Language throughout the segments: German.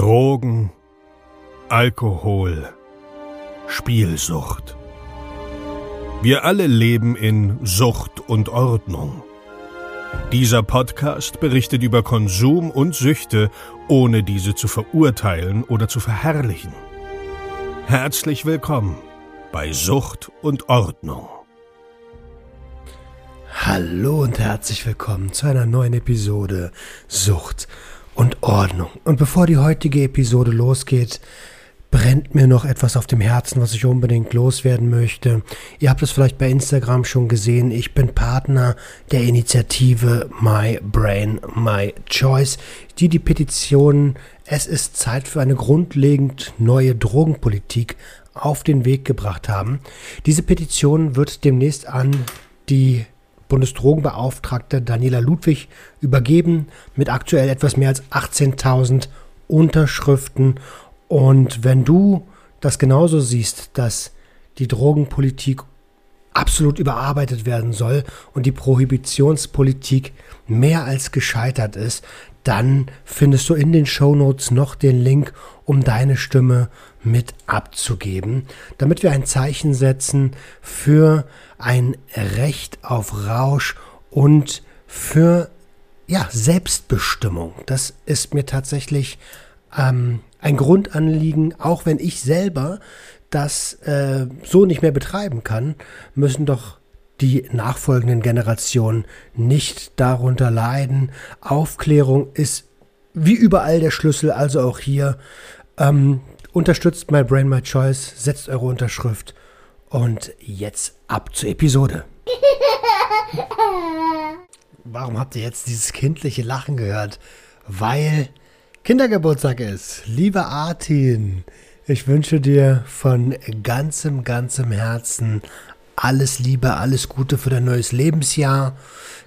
Drogen, Alkohol, Spielsucht. Wir alle leben in Sucht und Ordnung. Dieser Podcast berichtet über Konsum und Süchte, ohne diese zu verurteilen oder zu verherrlichen. Herzlich willkommen bei Sucht und Ordnung. Hallo und herzlich willkommen zu einer neuen Episode Sucht und Ordnung. Und bevor die heutige Episode losgeht, brennt mir noch etwas auf dem Herzen, was ich unbedingt loswerden möchte. Ihr habt es vielleicht bei Instagram schon gesehen. Ich bin Partner der Initiative My Brain, My Choice, die die Petition Es ist Zeit für eine grundlegend neue Drogenpolitik auf den Weg gebracht haben. Diese Petition wird demnächst an die Bundesdrogenbeauftragte Daniela Ludwig übergeben mit aktuell etwas mehr als 18.000 Unterschriften. Und wenn du das genauso siehst, dass die Drogenpolitik absolut überarbeitet werden soll und die Prohibitionspolitik mehr als gescheitert ist, dann findest du in den Show Notes noch den Link, um deine Stimme mit abzugeben, damit wir ein Zeichen setzen für ein Recht auf Rausch und für ja, Selbstbestimmung. Das ist mir tatsächlich ähm, ein Grundanliegen, auch wenn ich selber das äh, so nicht mehr betreiben kann, müssen doch die nachfolgenden Generationen nicht darunter leiden. Aufklärung ist wie überall der Schlüssel, also auch hier. Ähm, unterstützt My Brain, My Choice, setzt eure Unterschrift und jetzt ab zur Episode. Warum habt ihr jetzt dieses kindliche Lachen gehört? Weil Kindergeburtstag ist. Lieber Artin, ich wünsche dir von ganzem, ganzem Herzen alles Liebe, alles Gute für dein neues Lebensjahr.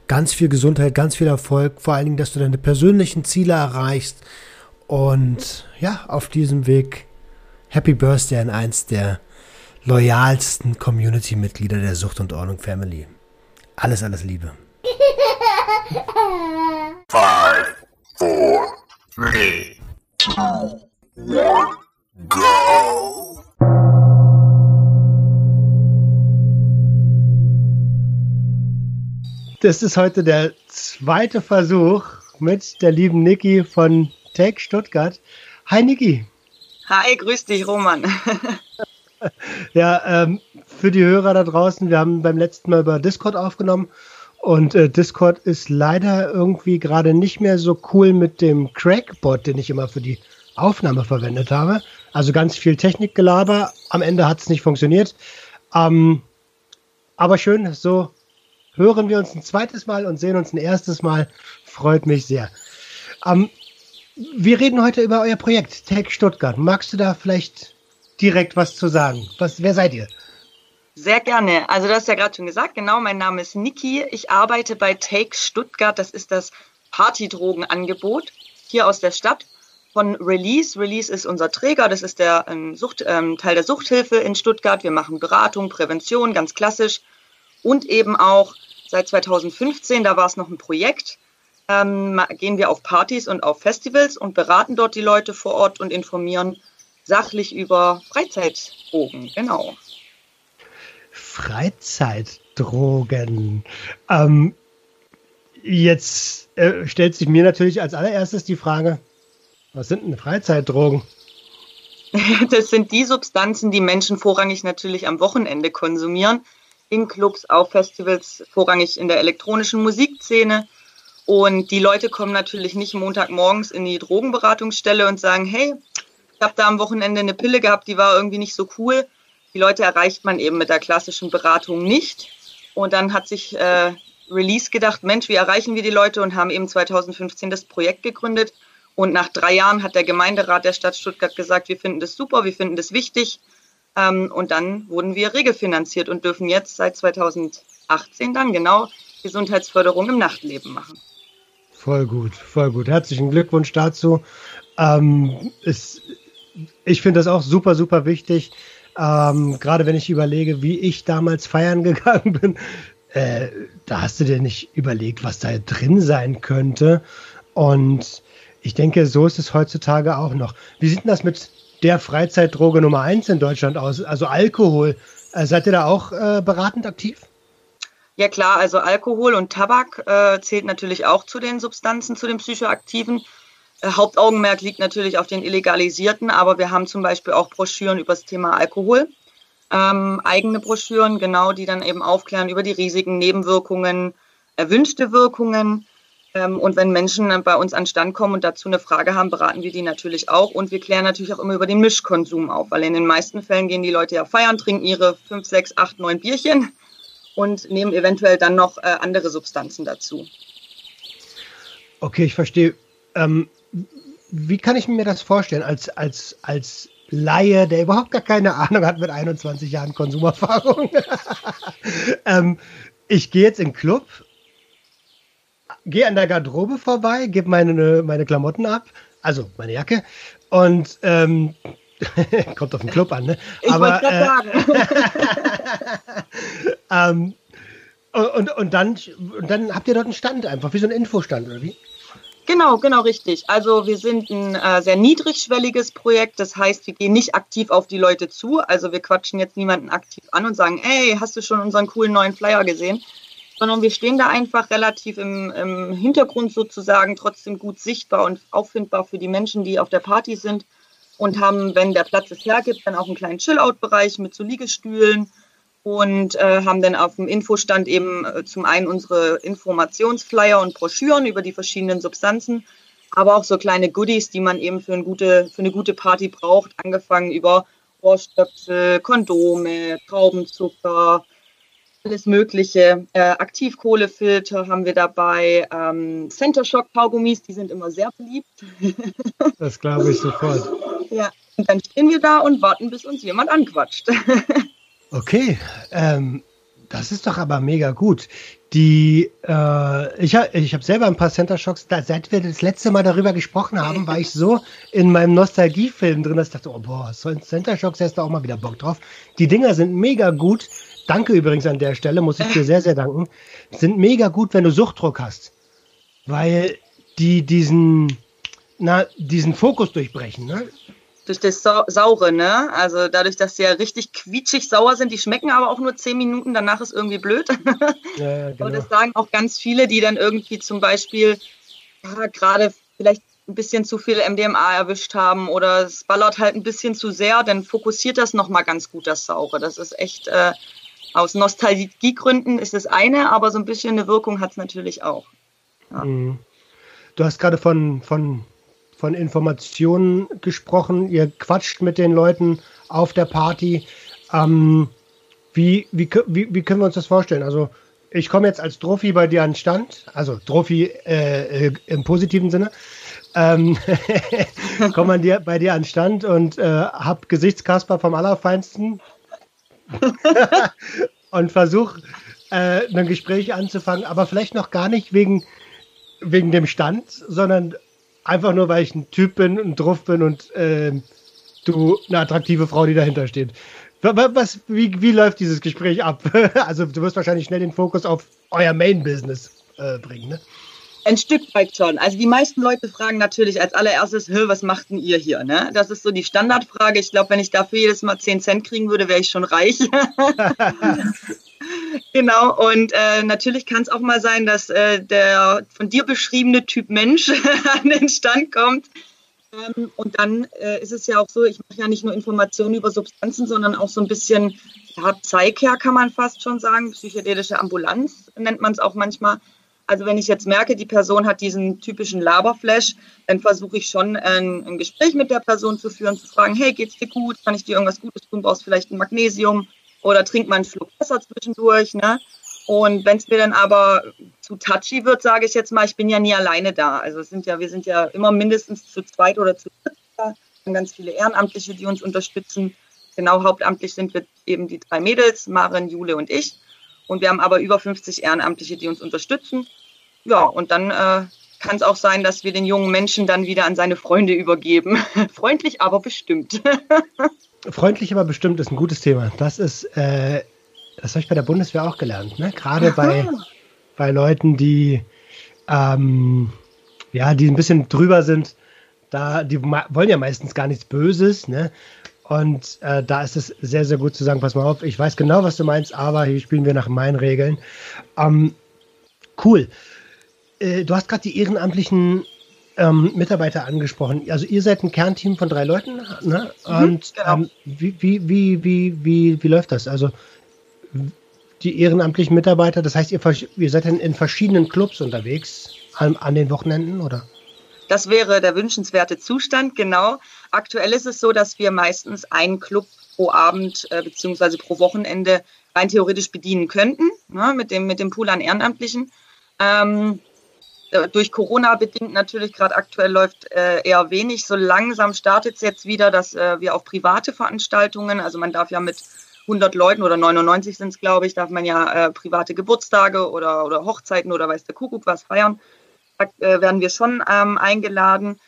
Ganz viel Gesundheit, ganz viel Erfolg. Vor allen Dingen, dass du deine persönlichen Ziele erreichst. Und ja, auf diesem Weg Happy Birthday an eins der loyalsten Community-Mitglieder der Sucht und Ordnung Family. Alles, alles Liebe. Five, four, three, two, one, go! Das ist heute der zweite Versuch mit der lieben Niki von Tech Stuttgart. Hi Niki. Hi, grüß dich, Roman. ja, ähm, für die Hörer da draußen, wir haben beim letzten Mal über Discord aufgenommen und äh, Discord ist leider irgendwie gerade nicht mehr so cool mit dem Crackbot, den ich immer für die Aufnahme verwendet habe. Also ganz viel Technikgelaber. Am Ende hat es nicht funktioniert. Ähm, aber schön, so hören wir uns ein zweites Mal und sehen uns ein erstes Mal. Freut mich sehr. Ähm, wir reden heute über euer Projekt Tech Stuttgart. Magst du da vielleicht direkt was zu sagen? Was, wer seid ihr? Sehr gerne. Also du hast ja gerade schon gesagt, genau, mein Name ist Niki. Ich arbeite bei Take Stuttgart. Das ist das Partydrogenangebot hier aus der Stadt von Release. Release ist unser Träger, das ist der ähm, Sucht, ähm, Teil der Suchthilfe in Stuttgart. Wir machen Beratung, Prävention, ganz klassisch. Und eben auch seit 2015, da war es noch ein Projekt, ähm, gehen wir auf Partys und auf Festivals und beraten dort die Leute vor Ort und informieren sachlich über Freizeitdrogen. Genau. Freizeitdrogen. Ähm, jetzt äh, stellt sich mir natürlich als allererstes die Frage, was sind denn Freizeitdrogen? Das sind die Substanzen, die Menschen vorrangig natürlich am Wochenende konsumieren. In Clubs, auf Festivals, vorrangig in der elektronischen Musikszene. Und die Leute kommen natürlich nicht Montagmorgens in die Drogenberatungsstelle und sagen, hey, habe da am Wochenende eine Pille gehabt, die war irgendwie nicht so cool. Die Leute erreicht man eben mit der klassischen Beratung nicht. Und dann hat sich äh, Release gedacht, Mensch, wie erreichen wir die Leute und haben eben 2015 das Projekt gegründet. Und nach drei Jahren hat der Gemeinderat der Stadt Stuttgart gesagt, wir finden das super, wir finden das wichtig. Ähm, und dann wurden wir regelfinanziert und dürfen jetzt seit 2018 dann genau Gesundheitsförderung im Nachtleben machen. Voll gut, voll gut. Herzlichen Glückwunsch dazu. Ähm, ist, ich finde das auch super, super wichtig. Ähm, Gerade wenn ich überlege, wie ich damals feiern gegangen bin, äh, da hast du dir nicht überlegt, was da drin sein könnte. Und Ich denke, so ist es heutzutage auch noch. Wie sieht denn das mit der Freizeitdroge Nummer eins in Deutschland aus? Also Alkohol. Äh, seid ihr da auch äh, beratend aktiv? Ja klar, also Alkohol und Tabak äh, zählt natürlich auch zu den Substanzen, zu den Psychoaktiven. Äh, Hauptaugenmerk liegt natürlich auf den illegalisierten, aber wir haben zum Beispiel auch Broschüren über das Thema Alkohol. Ähm, eigene Broschüren, genau, die dann eben aufklären über die Risiken, Nebenwirkungen, erwünschte Wirkungen. Ähm, und wenn Menschen bei uns an Stand kommen und dazu eine Frage haben, beraten wir die natürlich auch. Und wir klären natürlich auch immer über den Mischkonsum auf, weil in den meisten Fällen gehen die Leute ja feiern, trinken ihre fünf, sechs, acht, neun Bierchen und nehmen eventuell dann noch äh, andere Substanzen dazu. Okay, ich verstehe. Ähm, wie kann ich mir das vorstellen als, als, als Laie, der überhaupt gar keine Ahnung hat mit 21 Jahren Konsumerfahrung? ähm, ich gehe jetzt in den Club gehe an der Garderobe vorbei, gebe meine, meine Klamotten ab, also meine Jacke, und ähm, kommt auf den Club an, ne? Ich Aber, äh, sagen. ähm, und, und, dann, und dann habt ihr dort einen Stand einfach, wie so ein Infostand, oder wie? Genau, genau richtig. Also wir sind ein äh, sehr niedrigschwelliges Projekt. Das heißt, wir gehen nicht aktiv auf die Leute zu. Also wir quatschen jetzt niemanden aktiv an und sagen, ey, hast du schon unseren coolen neuen Flyer gesehen? sondern wir stehen da einfach relativ im, im, Hintergrund sozusagen, trotzdem gut sichtbar und auffindbar für die Menschen, die auf der Party sind und haben, wenn der Platz es hergibt, dann auch einen kleinen Chill-Out-Bereich mit so Liegestühlen und äh, haben dann auf dem Infostand eben äh, zum einen unsere Informationsflyer und Broschüren über die verschiedenen Substanzen, aber auch so kleine Goodies, die man eben für eine gute, für eine gute Party braucht, angefangen über Ohrstöpsel, Kondome, Traubenzucker, alles Mögliche. Äh, Aktivkohlefilter haben wir dabei. Ähm, Center Shock Kaugummis, die sind immer sehr beliebt. das glaube ich sofort. Ja, und dann stehen wir da und warten, bis uns jemand anquatscht. okay, ähm, das ist doch aber mega gut. Die, äh, ich, ich habe selber ein paar Center Shocks, da, seit wir das letzte Mal darüber gesprochen haben, war ich so in meinem Nostalgiefilm drin, dass ich dachte, oh boah, Center Shocks hast du auch mal wieder Bock drauf. Die Dinger sind mega gut. Danke übrigens an der Stelle, muss ich dir sehr, sehr danken. Sind mega gut, wenn du Suchtdruck hast. Weil die diesen, na, diesen Fokus durchbrechen, ne? Durch das Sa Saure, ne? Also dadurch, dass sie ja richtig quietschig sauer sind, die schmecken aber auch nur zehn Minuten, danach ist irgendwie blöd. Ja, genau. Und das sagen auch ganz viele, die dann irgendwie zum Beispiel ja, gerade vielleicht ein bisschen zu viel MDMA erwischt haben oder es ballert halt ein bisschen zu sehr, dann fokussiert das nochmal ganz gut, das Saure. Das ist echt äh, aus Nostalgiegründen ist es eine, aber so ein bisschen eine Wirkung hat es natürlich auch. Ja. Mhm. Du hast gerade von, von, von Informationen gesprochen. Ihr quatscht mit den Leuten auf der Party. Ähm, wie, wie, wie, wie können wir uns das vorstellen? Also, ich komme jetzt als Trophy bei dir an den Stand, also Trophy äh, äh im positiven Sinne. Ähm, komme dir, bei dir an den Stand und äh, hab Gesichtskasper vom Allerfeinsten, und versuche äh, ein Gespräch anzufangen, aber vielleicht noch gar nicht wegen, wegen dem Stand, sondern einfach nur, weil ich ein Typ bin und drauf bin und äh, du eine attraktive Frau, die dahinter steht. Was, wie, wie läuft dieses Gespräch ab? Also du wirst wahrscheinlich schnell den Fokus auf euer Main-Business äh, bringen, ne? Ein Stück weit schon. Also die meisten Leute fragen natürlich als allererstes, was macht denn ihr hier? Ne? Das ist so die Standardfrage. Ich glaube, wenn ich dafür jedes Mal 10 Cent kriegen würde, wäre ich schon reich. genau, und äh, natürlich kann es auch mal sein, dass äh, der von dir beschriebene Typ Mensch an den Stand kommt. Ähm, und dann äh, ist es ja auch so, ich mache ja nicht nur Informationen über Substanzen, sondern auch so ein bisschen ja, Zeigher kann man fast schon sagen, psychedelische Ambulanz nennt man es auch manchmal. Also wenn ich jetzt merke, die Person hat diesen typischen Laberflash, dann versuche ich schon ein, ein, Gespräch mit der Person zu führen, zu fragen, hey, geht's dir gut? Kann ich dir irgendwas Gutes tun? Brauchst vielleicht ein Magnesium oder trink mal einen Schluck Wasser zwischendurch, ne? Und wenn es mir dann aber zu touchy wird, sage ich jetzt mal, ich bin ja nie alleine da. Also es sind ja, wir sind ja immer mindestens zu zweit oder zu dritt da. Haben ganz viele Ehrenamtliche, die uns unterstützen. Genau hauptamtlich sind wir eben die drei Mädels, Maren, Jule und ich. Und wir haben aber über 50 Ehrenamtliche, die uns unterstützen. Ja, und dann äh, kann es auch sein, dass wir den jungen Menschen dann wieder an seine Freunde übergeben. Freundlich, aber bestimmt. Freundlich, aber bestimmt ist ein gutes Thema. Das ist, äh, das habe ich bei der Bundeswehr auch gelernt. Ne? Gerade bei, bei Leuten, die, ähm, ja, die ein bisschen drüber sind, da, die wollen ja meistens gar nichts Böses, ne? Und äh, da ist es sehr, sehr gut zu sagen, pass mal auf, ich weiß genau, was du meinst, aber hier spielen wir nach meinen Regeln. Ähm, cool. Äh, du hast gerade die ehrenamtlichen ähm, Mitarbeiter angesprochen. Also ihr seid ein Kernteam von drei Leuten, ne? Mhm, Und genau. ähm, wie, wie, wie, wie, wie, wie läuft das? Also die ehrenamtlichen Mitarbeiter, das heißt, ihr, ihr seid in, in verschiedenen Clubs unterwegs an, an den Wochenenden, oder? Das wäre der wünschenswerte Zustand, genau. Aktuell ist es so, dass wir meistens einen Club pro Abend äh, bzw. pro Wochenende rein theoretisch bedienen könnten, ne, mit, dem, mit dem Pool an Ehrenamtlichen. Ähm, äh, durch Corona bedingt natürlich gerade aktuell läuft äh, eher wenig. So langsam startet es jetzt wieder, dass äh, wir auf private Veranstaltungen, also man darf ja mit 100 Leuten oder 99 sind es, glaube ich, darf man ja äh, private Geburtstage oder, oder Hochzeiten oder weiß der Kuckuck was feiern. Da äh, werden wir schon ähm, eingeladen.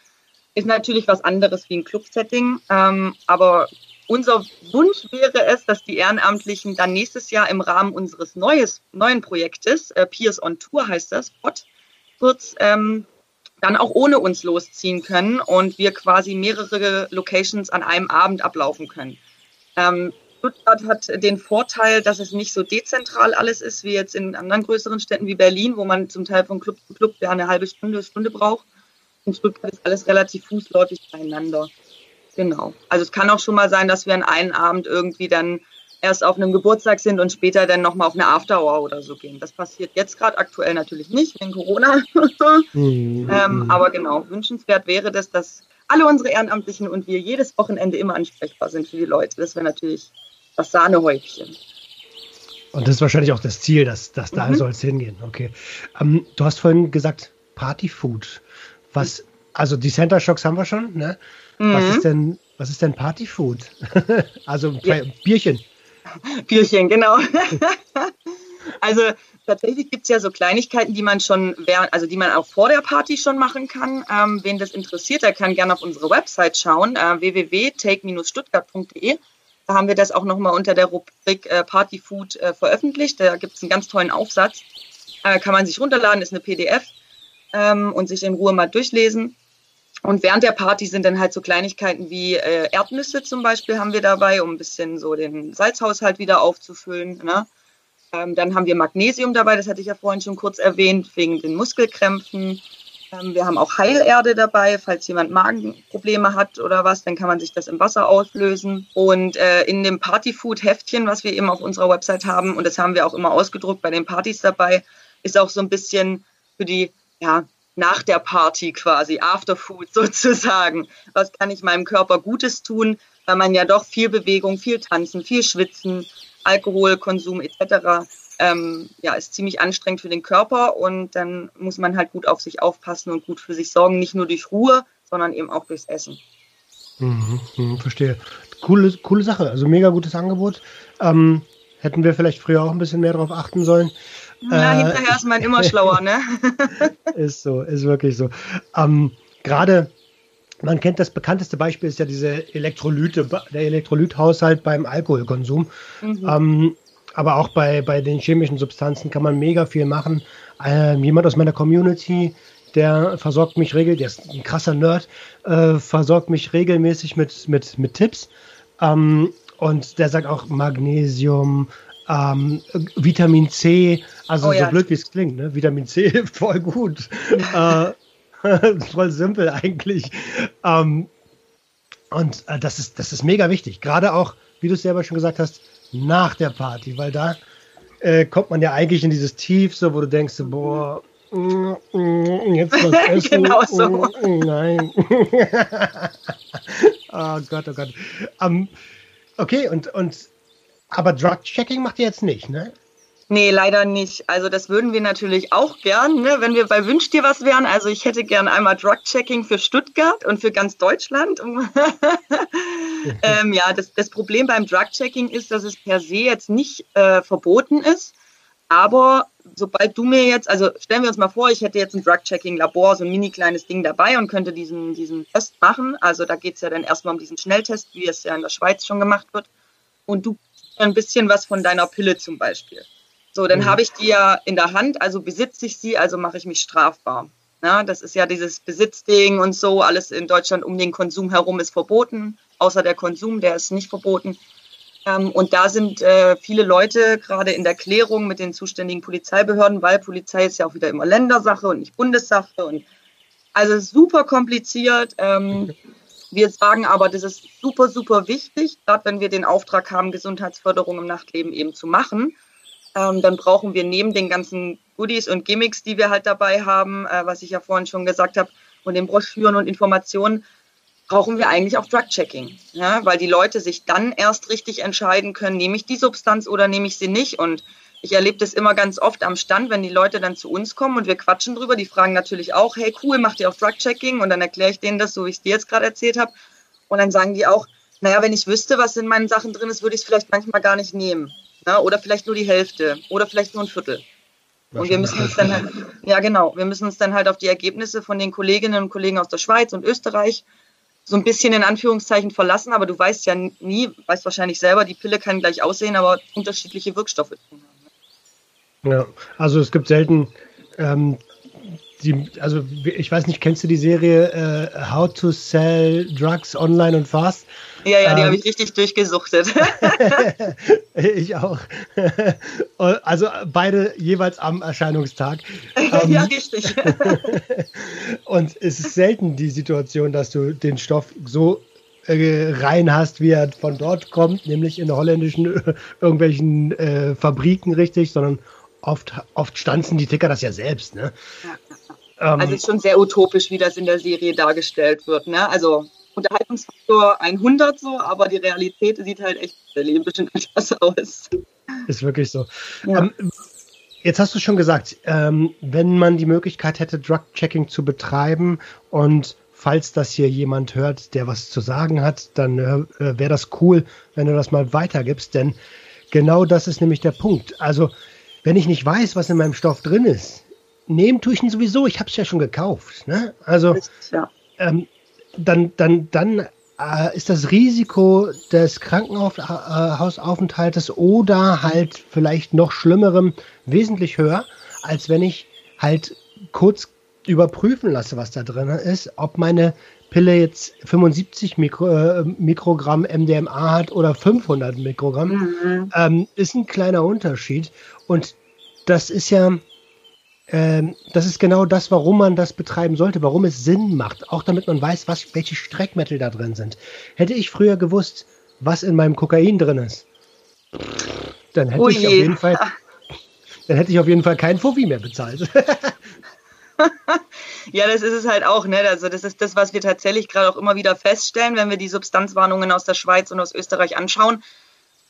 Ist natürlich was anderes wie ein Club-Setting, ähm, aber unser Wunsch wäre es, dass die Ehrenamtlichen dann nächstes Jahr im Rahmen unseres neues, neuen Projektes, äh, Peers on Tour heißt das, POT, kurz, ähm, dann auch ohne uns losziehen können und wir quasi mehrere Locations an einem Abend ablaufen können. Ähm, Stuttgart hat den Vorteil, dass es nicht so dezentral alles ist, wie jetzt in anderen größeren Städten wie Berlin, wo man zum Teil von Club zu Club ja eine halbe Stunde, Stunde braucht. In Stuttgart ist alles relativ fußläufig beieinander. Genau. Also es kann auch schon mal sein, dass wir an einem Abend irgendwie dann erst auf einem Geburtstag sind und später dann nochmal auf eine Afterhour oder so gehen. Das passiert jetzt gerade aktuell natürlich nicht wegen Corona. mhm. ähm, aber genau, wünschenswert wäre das, dass alle unsere Ehrenamtlichen und wir jedes Wochenende immer ansprechbar sind für die Leute. Das wäre natürlich das Sahnehäubchen. Und das ist wahrscheinlich auch das Ziel, dass, dass da mhm. soll es hingehen. Okay. Ähm, du hast vorhin gesagt, Partyfood. Was, also die Center Shocks haben wir schon, ne? Mhm. Was ist denn, was ist denn Partyfood? also ja. Bierchen. Bierchen, genau. also tatsächlich gibt es ja so Kleinigkeiten, die man schon während, also die man auch vor der Party schon machen kann. Ähm, wen das interessiert, der kann gerne auf unsere Website schauen, äh, www.take-stuttgart.de. Da haben wir das auch nochmal unter der Rubrik äh, Party Food äh, veröffentlicht. Da gibt es einen ganz tollen Aufsatz. Äh, kann man sich runterladen, ist eine PDF ähm, und sich in Ruhe mal durchlesen. Und während der Party sind dann halt so Kleinigkeiten wie äh, Erdnüsse zum Beispiel haben wir dabei, um ein bisschen so den Salzhaushalt wieder aufzufüllen. Ne? Ähm, dann haben wir Magnesium dabei, das hatte ich ja vorhin schon kurz erwähnt, wegen den Muskelkrämpfen. Ähm, wir haben auch Heilerde dabei, falls jemand Magenprobleme hat oder was, dann kann man sich das im Wasser auslösen. Und äh, in dem Partyfood-Heftchen, was wir eben auf unserer Website haben, und das haben wir auch immer ausgedruckt bei den Partys dabei, ist auch so ein bisschen für die, ja, nach der Party quasi, Afterfood sozusagen. Was kann ich meinem Körper Gutes tun, weil man ja doch viel Bewegung, viel Tanzen, viel Schwitzen, Alkoholkonsum etc ähm, ja, ist ziemlich anstrengend für den Körper und dann muss man halt gut auf sich aufpassen und gut für sich sorgen, nicht nur durch Ruhe, sondern eben auch durchs Essen. Mhm, mh, verstehe. Coole, coole Sache, also mega gutes Angebot. Ähm, hätten wir vielleicht früher auch ein bisschen mehr darauf achten sollen. Na, äh, hinterher ist man immer schlauer, ne? ist so, ist wirklich so. Ähm, Gerade man kennt das bekannteste Beispiel ist ja diese Elektrolyte, der Elektrolythaushalt beim Alkoholkonsum. Mhm. Ähm, aber auch bei, bei den chemischen Substanzen kann man mega viel machen. Ähm, jemand aus meiner Community, der versorgt mich regelmäßig, der ist ein krasser Nerd, äh, versorgt mich regelmäßig mit, mit, mit Tipps. Ähm, und der sagt auch Magnesium, ähm, Vitamin C, also oh, so ja. blöd wie es klingt, ne? Vitamin C hilft voll gut. äh, voll simpel eigentlich. Ähm, und äh, das, ist, das ist mega wichtig. Gerade auch, wie du es selber schon gesagt hast, nach der Party, weil da äh, kommt man ja eigentlich in dieses Tief, so wo du denkst, boah, mm, mm, jetzt was essen. genau so. Mm, nein. oh Gott, oh Gott. Um, okay, und, und aber Drug-Checking macht ihr jetzt nicht, ne? Nee, leider nicht. Also das würden wir natürlich auch gern, ne, wenn wir bei Wünsch dir was wären. Also ich hätte gern einmal Drug-Checking für Stuttgart und für ganz Deutschland. ähm, ja, das, das Problem beim Drug-Checking ist, dass es per se jetzt nicht äh, verboten ist. Aber sobald du mir jetzt, also stellen wir uns mal vor, ich hätte jetzt ein Drug-Checking-Labor, so ein mini kleines Ding dabei und könnte diesen, diesen Test machen. Also da geht es ja dann erstmal um diesen Schnelltest, wie es ja in der Schweiz schon gemacht wird. Und du ein bisschen was von deiner Pille zum Beispiel. So, dann mhm. habe ich die ja in der Hand, also besitze ich sie, also mache ich mich strafbar. Ja, das ist ja dieses Besitzding und so, alles in Deutschland um den Konsum herum ist verboten, außer der Konsum, der ist nicht verboten. Ähm, und da sind äh, viele Leute gerade in der Klärung mit den zuständigen Polizeibehörden, weil Polizei ist ja auch wieder immer Ländersache und nicht Bundessache. Und also super kompliziert. Ähm, wir sagen aber, das ist super, super wichtig, gerade wenn wir den Auftrag haben, Gesundheitsförderung im Nachtleben eben zu machen. Ähm, dann brauchen wir neben den ganzen Goodies und Gimmicks, die wir halt dabei haben, äh, was ich ja vorhin schon gesagt habe, und den Broschüren und Informationen, brauchen wir eigentlich auch Drug-Checking. Ja? Weil die Leute sich dann erst richtig entscheiden können, nehme ich die Substanz oder nehme ich sie nicht. Und ich erlebe das immer ganz oft am Stand, wenn die Leute dann zu uns kommen und wir quatschen drüber. Die fragen natürlich auch, hey cool, macht ihr auch Drug-Checking? Und dann erkläre ich denen das, so wie ich es dir jetzt gerade erzählt habe. Und dann sagen die auch, naja, wenn ich wüsste, was in meinen Sachen drin ist, würde ich es vielleicht manchmal gar nicht nehmen. Ja? Oder vielleicht nur die Hälfte oder vielleicht nur ein Viertel. Und wir müssen uns dann halt, ja genau, wir müssen uns dann halt auf die Ergebnisse von den Kolleginnen und Kollegen aus der Schweiz und Österreich so ein bisschen in Anführungszeichen verlassen, aber du weißt ja nie, weißt wahrscheinlich selber, die Pille kann gleich aussehen, aber unterschiedliche Wirkstoffe drin haben. Ja, also es gibt selten ähm, die, also ich weiß nicht, kennst du die Serie äh, How to Sell Drugs Online und Fast? Ja, ja, die ähm, habe ich richtig durchgesuchtet. ich auch. also beide jeweils am Erscheinungstag. ja, ähm, richtig. und es ist selten die Situation, dass du den Stoff so äh, rein hast, wie er von dort kommt, nämlich in holländischen irgendwelchen äh, Fabriken, richtig, sondern oft, oft stanzen die Ticker das ja selbst. Ne? Ja. Ähm, also es ist schon sehr utopisch, wie das in der Serie dargestellt wird. Ne? Also Unterhaltungsfaktor 100 so, aber die Realität sieht halt echt ein bisschen anders aus. Ist wirklich so. Ja. Ähm, jetzt hast du schon gesagt, ähm, wenn man die Möglichkeit hätte, Drug-Checking zu betreiben und falls das hier jemand hört, der was zu sagen hat, dann äh, wäre das cool, wenn du das mal weitergibst, denn genau das ist nämlich der Punkt. Also, wenn ich nicht weiß, was in meinem Stoff drin ist, nehmen tue ich ihn sowieso, ich habe es ja schon gekauft. Ne? Also, ja. ähm, dann, dann, dann äh, ist das Risiko des Krankenhausaufenthaltes oder halt vielleicht noch schlimmerem wesentlich höher, als wenn ich halt kurz überprüfen lasse, was da drin ist, ob meine Pille jetzt 75 Mikro, äh, Mikrogramm MDMA hat oder 500 Mikrogramm, mhm. ähm, ist ein kleiner Unterschied. Und das ist ja, ähm, das ist genau das, warum man das betreiben sollte, warum es Sinn macht, auch damit man weiß, was, welche Streckmittel da drin sind. Hätte ich früher gewusst, was in meinem Kokain drin ist, dann hätte Ui. ich auf jeden Fall, dann hätte ich auf jeden Fall keinen Fuffi mehr bezahlt. ja, das ist es halt auch, ne? Also das ist das, was wir tatsächlich gerade auch immer wieder feststellen, wenn wir die Substanzwarnungen aus der Schweiz und aus Österreich anschauen.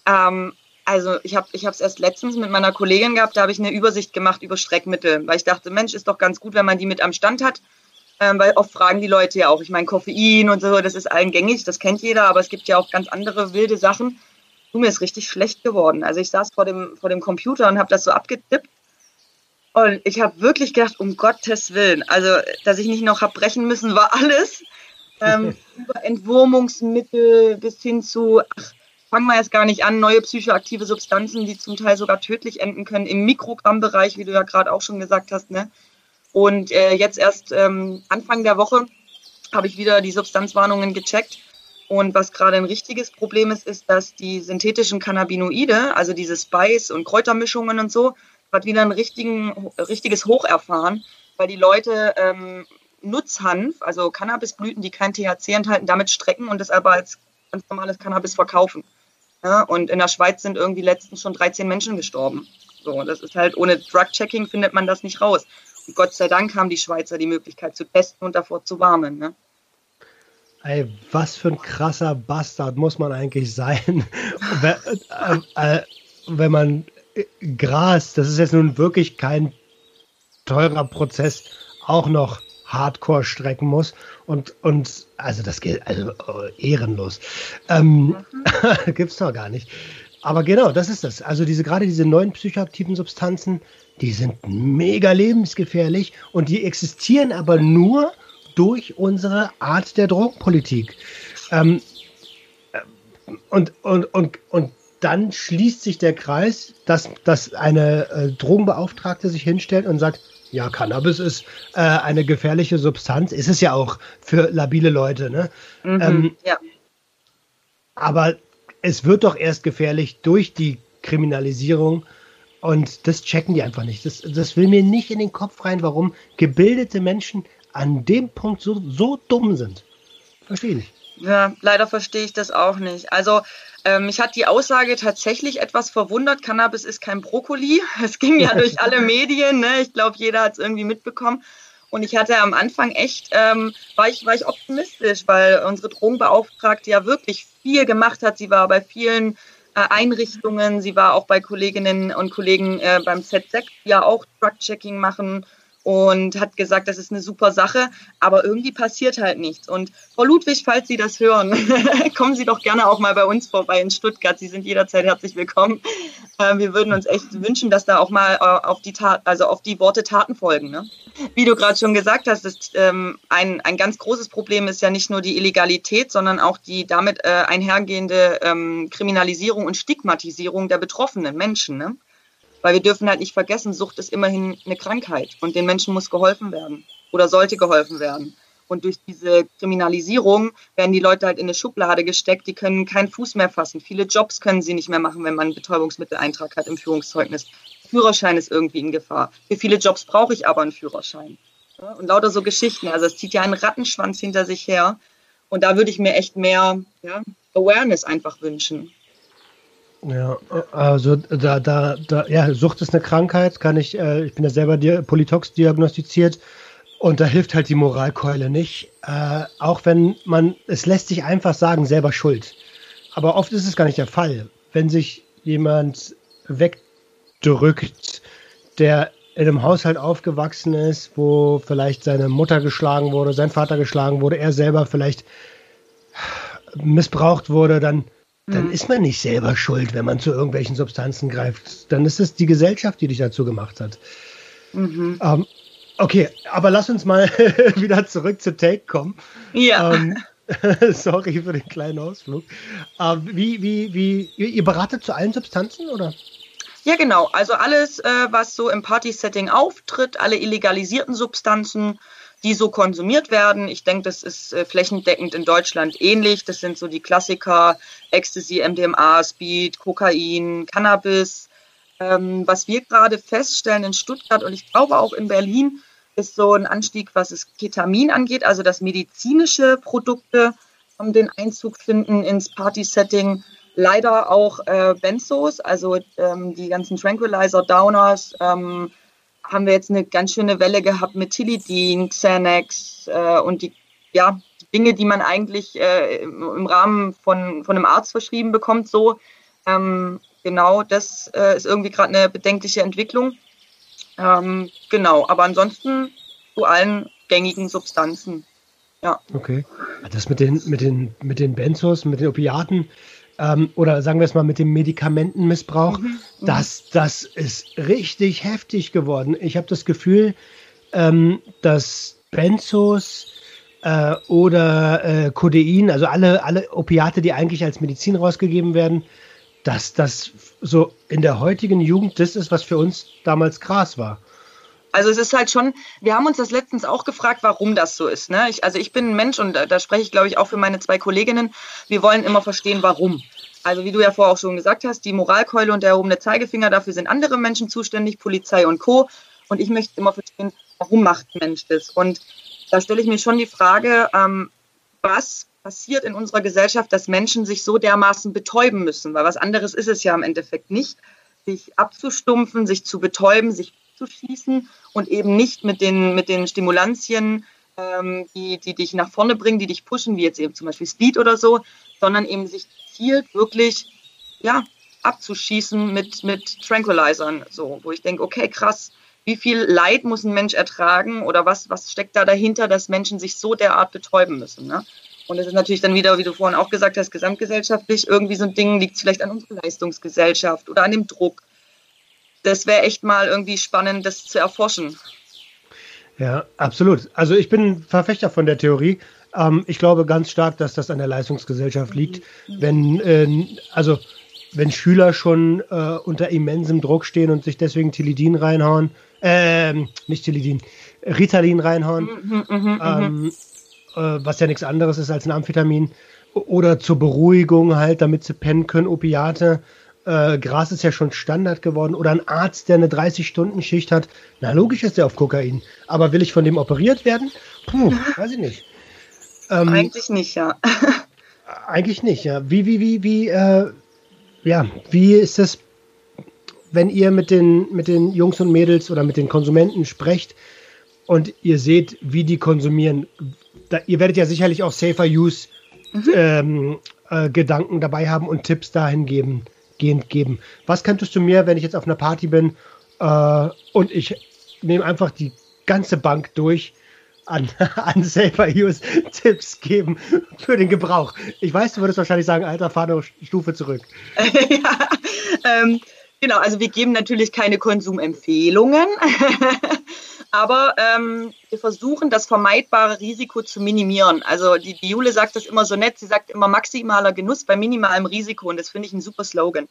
Ähm, also ich habe ich es erst letztens mit meiner Kollegin gehabt, da habe ich eine Übersicht gemacht über Streckmittel, weil ich dachte, Mensch, ist doch ganz gut, wenn man die mit am Stand hat. Ähm, weil oft fragen die Leute ja auch, ich meine, Koffein und so, das ist allen gängig, das kennt jeder, aber es gibt ja auch ganz andere wilde Sachen. Du, mir ist richtig schlecht geworden. Also ich saß vor dem, vor dem Computer und habe das so abgetippt. Und ich habe wirklich gedacht, um Gottes Willen, also dass ich nicht noch habe brechen müssen, war alles. Ähm, über Entwurmungsmittel bis hin zu, ach, fangen wir jetzt gar nicht an, neue psychoaktive Substanzen, die zum Teil sogar tödlich enden können, im Mikrogrammbereich, wie du ja gerade auch schon gesagt hast. Ne? Und äh, jetzt erst ähm, Anfang der Woche habe ich wieder die Substanzwarnungen gecheckt. Und was gerade ein richtiges Problem ist, ist, dass die synthetischen Cannabinoide, also diese Spice- und Kräutermischungen und so, gerade wieder ein richtiges Hoch erfahren, weil die Leute ähm, Nutzhanf, also Cannabisblüten, die kein THC enthalten, damit strecken und das aber als ganz normales Cannabis verkaufen. Ja, und in der Schweiz sind irgendwie letztens schon 13 Menschen gestorben. So, das ist halt ohne Drug-Checking findet man das nicht raus. Und Gott sei Dank haben die Schweizer die Möglichkeit zu testen und davor zu warnen. Ne? Ey, was für ein krasser Bastard muss man eigentlich sein, wenn, äh, äh, wenn man äh, Gras, das ist jetzt nun wirklich kein teurer Prozess, auch noch hardcore strecken muss. Und, und also das geht, also oh, ehrenlos. Ähm, mhm. Gibt's doch gar nicht. Aber genau, das ist das. Also diese gerade diese neuen psychoaktiven Substanzen, die sind mega lebensgefährlich und die existieren aber nur durch unsere Art der Drogenpolitik. Ähm, äh, und, und, und, und dann schließt sich der Kreis, dass, dass eine äh, Drogenbeauftragte sich hinstellt und sagt, ja, Cannabis ist äh, eine gefährliche Substanz. Ist es ja auch für labile Leute, ne? Mhm, Ähm, ja. Aber es wird doch erst gefährlich durch die Kriminalisierung und das checken die einfach nicht. Das, das will mir nicht in den Kopf rein, warum gebildete Menschen an dem Punkt so, so dumm sind. Verstehe ich nicht. Ja, leider verstehe ich das auch nicht. Also ähm, mich hat die Aussage tatsächlich etwas verwundert. Cannabis ist kein Brokkoli. Es ging ja durch alle Medien. Ne? Ich glaube, jeder hat es irgendwie mitbekommen. Und ich hatte am Anfang echt, ähm, war, ich, war ich optimistisch, weil unsere Drogenbeauftragte ja wirklich viel gemacht hat. Sie war bei vielen äh, Einrichtungen, sie war auch bei Kolleginnen und Kollegen äh, beim Z6, die ja auch Drug-Checking machen und hat gesagt, das ist eine super Sache, aber irgendwie passiert halt nichts. Und Frau Ludwig, falls Sie das hören, kommen Sie doch gerne auch mal bei uns vorbei in Stuttgart. Sie sind jederzeit herzlich willkommen. Äh, wir würden uns echt wünschen, dass da auch mal äh, auf die Tat, also auf die Worte Taten folgen. Ne? Wie du gerade schon gesagt hast, ist, ähm, ein, ein ganz großes Problem ist ja nicht nur die Illegalität, sondern auch die damit äh, einhergehende ähm, Kriminalisierung und Stigmatisierung der betroffenen Menschen. Ne? Weil wir dürfen halt nicht vergessen, Sucht ist immerhin eine Krankheit und den Menschen muss geholfen werden oder sollte geholfen werden. Und durch diese Kriminalisierung werden die Leute halt in eine Schublade gesteckt, die können keinen Fuß mehr fassen. Viele Jobs können sie nicht mehr machen, wenn man einen Betäubungsmitteleintrag hat im Führungszeugnis. Führerschein ist irgendwie in Gefahr. Für viele Jobs brauche ich aber einen Führerschein. Und lauter so Geschichten. Also es zieht ja einen Rattenschwanz hinter sich her. Und da würde ich mir echt mehr ja, Awareness einfach wünschen. Ja, also da, da, da, ja, Sucht ist eine Krankheit, kann ich, äh, ich bin ja selber di Polytox diagnostiziert und da hilft halt die Moralkeule nicht. Äh, auch wenn man, es lässt sich einfach sagen, selber schuld. Aber oft ist es gar nicht der Fall. Wenn sich jemand wegdrückt, der in einem Haushalt aufgewachsen ist, wo vielleicht seine Mutter geschlagen wurde, sein Vater geschlagen wurde, er selber vielleicht missbraucht wurde, dann dann ist man nicht selber schuld, wenn man zu irgendwelchen Substanzen greift. Dann ist es die Gesellschaft, die dich dazu gemacht hat. Mhm. Ähm, okay, aber lass uns mal wieder zurück zu Take kommen. Ja. Ähm, sorry für den kleinen Ausflug. Ähm, wie, wie, wie, ihr beratet zu allen Substanzen oder? Ja, genau. Also alles, äh, was so im Party-Setting auftritt, alle illegalisierten Substanzen, die so konsumiert werden. Ich denke, das ist äh, flächendeckend in Deutschland ähnlich. Das sind so die Klassiker Ecstasy, MDMA, Speed, Kokain, Cannabis. Ähm, was wir gerade feststellen in Stuttgart und ich glaube auch in Berlin, ist so ein Anstieg, was es Ketamin angeht, also dass medizinische Produkte um den Einzug finden ins Party-Setting. Leider auch äh, Benzos, also ähm, die ganzen Tranquilizer, Downers, ähm, haben wir jetzt eine ganz schöne Welle gehabt mit Tilidin, Xanax äh, und die ja, Dinge, die man eigentlich äh, im Rahmen von, von einem Arzt verschrieben bekommt, so. Ähm, genau, das äh, ist irgendwie gerade eine bedenkliche Entwicklung. Ähm, genau, aber ansonsten zu allen gängigen Substanzen. Ja. Okay. Das mit den, mit den, mit den Benzos, mit den Opiaten, ähm, oder sagen wir es mal mit dem Medikamentenmissbrauch, Mhm. das, das ist richtig heftig geworden. Ich habe das Gefühl, ähm, dass Benzos äh, oder äh, Codein, also alle, alle Opiate, die eigentlich als Medizin rausgegeben werden, dass das so in der heutigen Jugend das ist, was für uns damals Gras war. Also es ist halt schon, wir haben uns das letztens auch gefragt, warum das so ist. Ne? Ich, also ich bin ein Mensch und da, da spreche ich, glaube ich, auch für meine zwei Kolleginnen. Wir wollen immer verstehen, warum. Also wie du ja vorher auch schon gesagt hast, die Moralkeule und der erhobene Zeigefinger, dafür sind andere Menschen zuständig, Polizei und Co. Und ich möchte immer verstehen, warum macht ein Mensch das? Und da stelle ich mir schon die Frage, ähm, was passiert in unserer Gesellschaft, dass Menschen sich so dermaßen betäuben müssen? Weil was anderes ist es ja im Endeffekt nicht, sich abzustumpfen, sich zu betäuben, sich zu schießen und eben nicht mit den, mit den Stimulantien, ähm, die, die dich nach vorne bringen, die dich pushen, wie jetzt eben zum Beispiel Speed oder so, sondern eben sich gezielt wirklich ja, abzuschießen mit, mit Tranquilizern, so, wo ich denke, okay, krass, wie viel Leid muss ein Mensch ertragen oder was, was steckt da dahinter, dass Menschen sich so derart betäuben müssen. Ne? Und es ist natürlich dann wieder, wie du vorhin auch gesagt hast, gesamtgesellschaftlich irgendwie so ein Ding, liegt vielleicht an unserer Leistungsgesellschaft oder an dem Druck. Das wäre echt mal irgendwie spannend, das zu erforschen. Ja, absolut. Also ich bin Verfechter von der Theorie. Ähm, ich glaube ganz stark, dass das an der Leistungsgesellschaft liegt. Wenn, äh, also wenn Schüler schon äh, unter immensem Druck stehen und sich deswegen Tilidin reinhauen, ähm, nicht Tilidin, Ritalin reinhauen, Mhm, mhm, mhm. ähm, äh, was ja nichts anderes ist als ein Amphetamin. Oder zur Beruhigung halt, damit sie pennen können, Opiate. Äh, Gras ist ja schon Standard geworden. Oder ein Arzt, der eine 30-Stunden-Schicht hat. Na, logisch ist der auf Kokain. Aber will ich von dem operiert werden? Puh, weiß ich nicht. Ähm, Eigentlich nicht, ja. eigentlich nicht, ja. Wie, wie, wie, wie, äh, ja, wie ist das, wenn ihr mit den, mit den Jungs und Mädels oder mit den Konsumenten sprecht und ihr seht, wie die konsumieren? Da, ihr werdet ja sicherlich auch Safer Use ähm, äh, Gedanken dabei haben und Tipps dahin geben, gehend geben. Was könntest du mir, wenn ich jetzt auf einer Party bin äh, und ich nehme einfach die ganze Bank durch, an, an Safer Use Tipps geben für den Gebrauch. Ich weiß, du würdest wahrscheinlich sagen, Alter, fahr noch Stufe zurück. ja, ähm, genau, also wir geben natürlich keine Konsumempfehlungen, aber ähm, wir versuchen das vermeidbare Risiko zu minimieren. Also die, die Jule sagt das immer so nett, sie sagt immer maximaler Genuss bei minimalem Risiko und das finde ich ein super Slogan.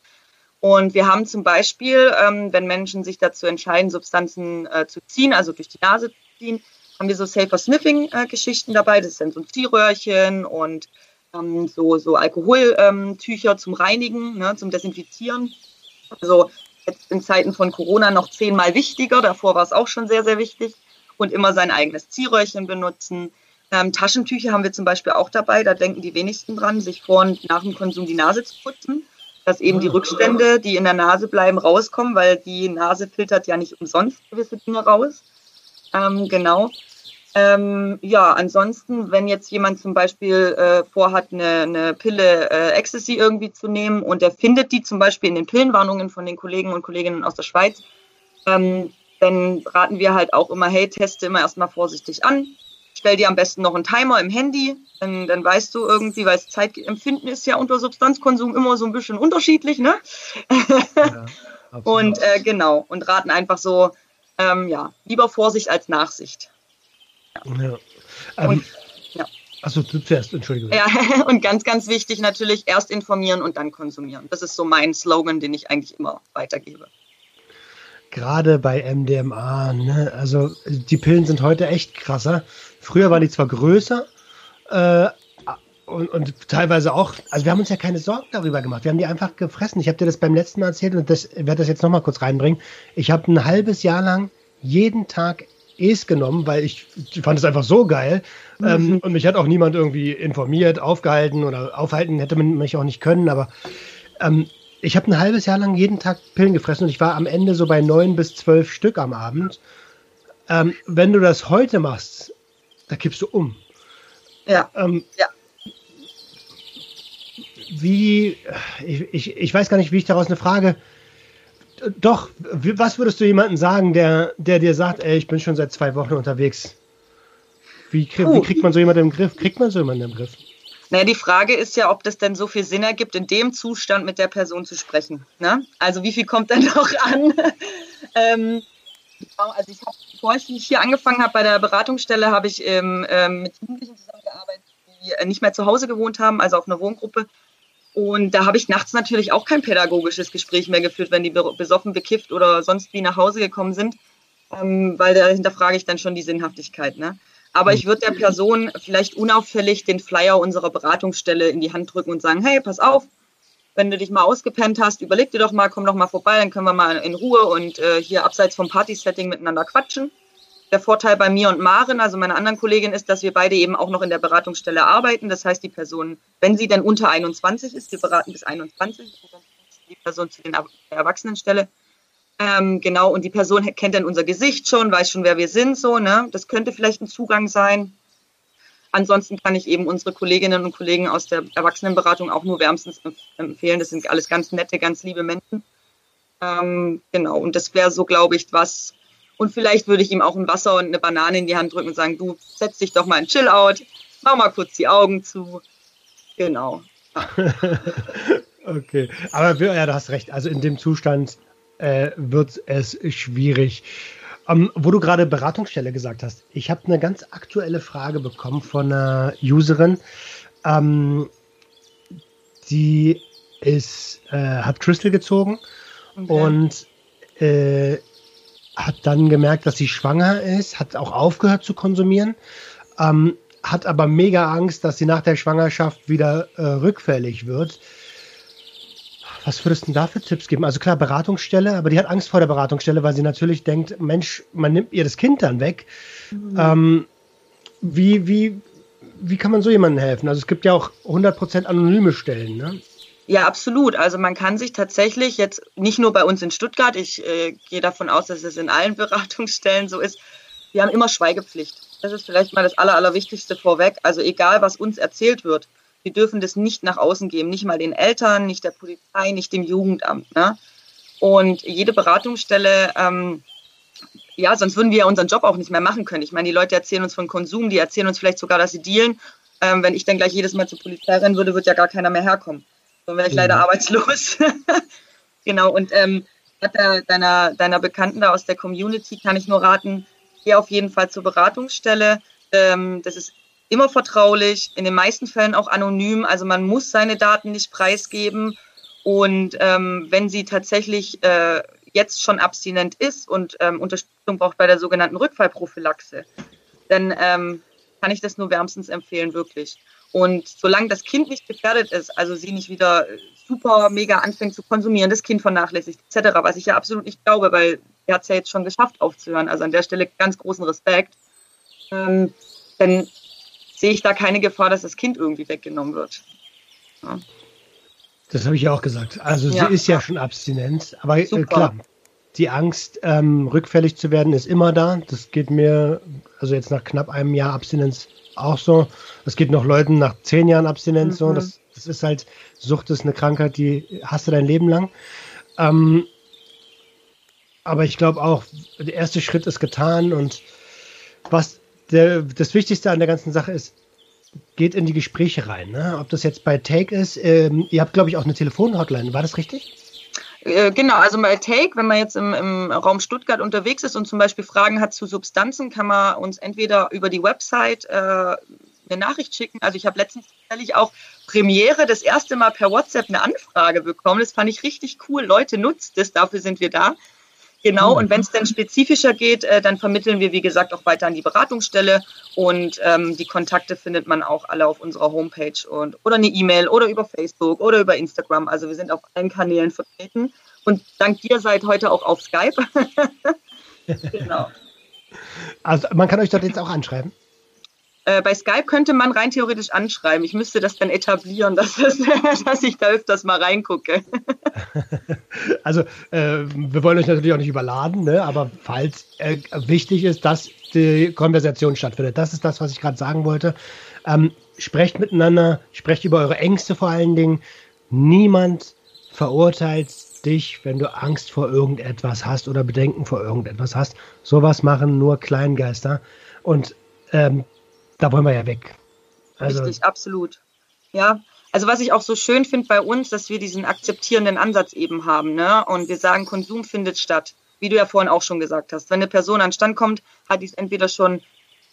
Und wir haben zum Beispiel, ähm, wenn Menschen sich dazu entscheiden, Substanzen äh, zu ziehen, also durch die Nase zu ziehen, haben wir so Safer Sniffing-Geschichten dabei. Das sind so Ziehröhrchen und ähm, so, so Alkoholtücher ähm, zum Reinigen, ne, zum Desinfizieren. Also jetzt in Zeiten von Corona noch zehnmal wichtiger. Davor war es auch schon sehr, sehr wichtig. Und immer sein eigenes Ziehröhrchen benutzen. Ähm, Taschentücher haben wir zum Beispiel auch dabei. Da denken die wenigsten dran, sich vor und nach dem Konsum die Nase zu putzen. Dass eben die Rückstände, die in der Nase bleiben, rauskommen, weil die Nase filtert ja nicht umsonst gewisse Dinge raus. Ähm, genau. Ähm, ja, ansonsten, wenn jetzt jemand zum Beispiel äh, vorhat, eine, eine Pille äh, Ecstasy irgendwie zu nehmen und er findet die zum Beispiel in den Pillenwarnungen von den Kollegen und Kolleginnen aus der Schweiz, ähm, dann raten wir halt auch immer, hey, teste immer erstmal vorsichtig an. Stell dir am besten noch einen Timer im Handy, dann, dann weißt du irgendwie, weil das Zeitempfinden ist ja unter Substanzkonsum immer so ein bisschen unterschiedlich, ne? Ja, und äh, genau, und raten einfach so, ähm, ja, lieber Vorsicht als Nachsicht. Ja. Ähm, Und, ja. Achso, du zuerst, Entschuldigung. Ja, und ganz, ganz wichtig natürlich, erst informieren und dann konsumieren. Das ist so mein Slogan, den ich eigentlich immer weitergebe. Gerade bei MDMA, ne? also die Pillen sind heute echt krasser. Früher waren die zwar größer äh, und, und teilweise auch, also wir haben uns ja keine Sorgen darüber gemacht. Wir haben die einfach gefressen. Ich habe dir das beim letzten Mal erzählt und das werde das jetzt nochmal kurz reinbringen. Ich habe ein halbes Jahr lang jeden Tag Es genommen, weil ich, fand es einfach so geil. Ähm, und mich hat auch niemand irgendwie informiert, aufgehalten oder aufhalten hätte man mich auch nicht können, aber ähm, ich habe ein halbes Jahr lang jeden Tag Pillen gefressen und ich war am Ende so bei neun bis zwölf Stück am Abend. Ähm, wenn du das heute machst, da kippst du um. Ja, Ähm, Ja. Wie, ich, ich, ich weiß gar nicht, wie ich daraus eine Frage. Doch, was würdest du jemandem sagen, der, der dir sagt, ey, ich bin schon seit zwei Wochen unterwegs? Wie, krieg, wie kriegt man so jemanden im Griff? Kriegt man so jemanden im Griff? naja, die Frage ist ja, ob das denn so viel Sinn ergibt, in dem Zustand mit der Person zu sprechen. Ne? Also wie viel kommt dann noch an? ähm, genau, also ich habe, bevor ich hier angefangen habe bei der Beratungsstelle, habe ich ähm, ähm, mit Jugendlichen zusammengearbeitet, die äh, nicht mehr zu Hause gewohnt haben, also auf einer Wohngruppe. Und da habe ich nachts natürlich auch kein pädagogisches Gespräch mehr geführt, wenn die be- besoffen, bekifft oder sonst wie nach Hause gekommen sind, ähm, weil da hinterfrage ich dann schon die Sinnhaftigkeit. Ne? Aber ich würde der Person vielleicht unauffällig den Flyer unserer Beratungsstelle in die Hand drücken und sagen, hey, pass auf, wenn du dich mal ausgepennt hast, überleg dir doch mal, komm doch mal vorbei, dann können wir mal in Ruhe und äh, hier abseits vom Partysetting miteinander quatschen. Der Vorteil bei mir und Maren, also meiner anderen Kollegin, ist, dass wir beide eben auch noch in der Beratungsstelle arbeiten. Das heißt, die Person, wenn sie denn unter 21 ist, wir beraten bis 21, und dann wechselt die Person zu den Er- der Erwachsenenstelle. Ähm, genau, und die Person kennt dann unser Gesicht schon, weiß schon, wer wir sind, so, ne? Das könnte vielleicht ein Zugang sein. Ansonsten kann ich eben unsere Kolleginnen und Kollegen aus der Erwachsenenberatung auch nur wärmstens empf- empfehlen. Das sind alles ganz nette, ganz liebe Menschen. Ähm, genau, und das wäre so, glaube ich, was. Und vielleicht würde ich ihm auch ein Wasser und eine Banane in die Hand drücken und sagen, du setz dich doch mal in Chill-Out, mach mal kurz die Augen zu. Genau. Okay, aber ja, du hast recht. Also in dem Zustand äh, wird es schwierig. Ähm, wo du gerade Beratungsstelle gesagt hast, ich habe eine ganz aktuelle Frage bekommen von einer Userin, ähm, die ist, äh, hat Crystal gezogen Okay. und äh, hat dann gemerkt, dass sie schwanger ist, hat auch aufgehört zu konsumieren, ähm, hat aber mega Angst, dass sie nach der Schwangerschaft wieder äh, rückfällig wird. Was würdest du denn da für Tipps geben? Also klar, Beratungsstelle, aber die hat Angst vor der Beratungsstelle, weil sie natürlich denkt, Mensch, man nimmt ihr das Kind dann weg. Mhm. Ähm, wie, wie, wie kann man so jemandem helfen? Also es gibt ja auch 100% anonyme Stellen, ne? Ja, absolut. Also man kann sich tatsächlich jetzt nicht nur bei uns in Stuttgart, ich äh, gehe davon aus, dass es in allen Beratungsstellen so ist, wir haben immer Schweigepflicht. Das ist vielleicht mal das Aller, Allerwichtigste vorweg. Also egal, was uns erzählt wird, wir dürfen das nicht nach außen geben, nicht mal den Eltern, nicht der Polizei, nicht dem Jugendamt. Ne? Und jede Beratungsstelle, ähm, ja, sonst würden wir ja unseren Job auch nicht mehr machen können. Ich meine, die Leute erzählen uns von Konsum, die erzählen uns vielleicht sogar, dass sie dealen. Ähm, wenn ich dann gleich jedes Mal zur Polizei rennen würde, wird ja gar keiner mehr herkommen. Dann wäre ich leider mhm. arbeitslos. genau, und ähm, deiner, deiner Bekannten da aus der Community kann ich nur raten, geh auf jeden Fall zur Beratungsstelle. Ähm, das ist immer vertraulich, in den meisten Fällen auch anonym. Also man muss seine Daten nicht preisgeben. Und ähm, wenn sie tatsächlich äh, jetzt schon abstinent ist und ähm, Unterstützung braucht bei der sogenannten Rückfallprophylaxe, dann ähm, kann ich das nur wärmstens empfehlen, wirklich. Und solange das Kind nicht gefährdet ist, also sie nicht wieder super mega anfängt zu konsumieren, das Kind vernachlässigt, etc., was ich ja absolut nicht glaube, weil er hat es ja jetzt schon geschafft aufzuhören. Also an der Stelle ganz großen Respekt. Ähm, dann sehe ich da keine Gefahr, dass das Kind irgendwie weggenommen wird. Ja. Das habe ich ja auch gesagt. Also ja. sie ist ja schon abstinent, aber äh, klar, die Angst, ähm, rückfällig zu werden, ist immer da. Das geht mir, also jetzt nach knapp einem Jahr Abstinenz auch so. Das geht noch Leuten nach zehn Jahren Abstinenz mhm. so. Das, das ist halt, Sucht ist eine Krankheit, die hast du dein Leben lang. Ähm, aber ich glaube auch, der erste Schritt ist getan und was der, das Wichtigste an der ganzen Sache ist, geht in die Gespräche rein. Ne? Ob das jetzt bei Take ist, ähm, ihr habt, glaube ich, auch eine Telefonhotline, war das richtig? Äh, genau, also bei Take, wenn man jetzt im, im, Raum Stuttgart unterwegs ist und zum Beispiel Fragen hat zu Substanzen, kann man uns entweder über die Website äh, eine Nachricht schicken. Also ich habe letztens tatsächlich auch Premiere das erste Mal per WhatsApp eine Anfrage bekommen. Das fand ich richtig cool. Leute, nutzt es, dafür sind wir da. Genau, mhm. und wenn es dann spezifischer geht, äh, dann vermitteln wir, wie gesagt, auch weiter an die Beratungsstelle und ähm, die Kontakte findet man auch alle auf unserer Homepage und oder eine E-Mail oder über Facebook oder über Instagram. Also wir sind auf allen Kanälen vertreten und dank dir seid heute auch auf Skype. genau. Also man kann euch dort jetzt auch anschreiben. Äh, bei Skype könnte man rein theoretisch anschreiben. Ich müsste das dann etablieren, dass, das, dass ich da öfters mal reingucke. also, äh, wir wollen euch natürlich auch nicht überladen, ne? aber falls äh, wichtig ist, dass die Konversation stattfindet, das ist das, was ich gerade sagen wollte. Ähm, sprecht miteinander, sprecht über eure Ängste vor allen Dingen. Niemand verurteilt dich, wenn du Angst vor irgendetwas hast oder Bedenken vor irgendetwas hast. Sowas machen nur Kleingeister. Und ähm, da wollen wir ja weg. Also, Richtig, absolut. Ja, also was ich auch so schön finde bei uns, dass wir diesen akzeptierenden Ansatz eben haben, ne? Und wir sagen, Konsum findet statt, wie du ja vorhin auch schon gesagt hast. Wenn eine Person an Stand kommt, hat die es entweder schon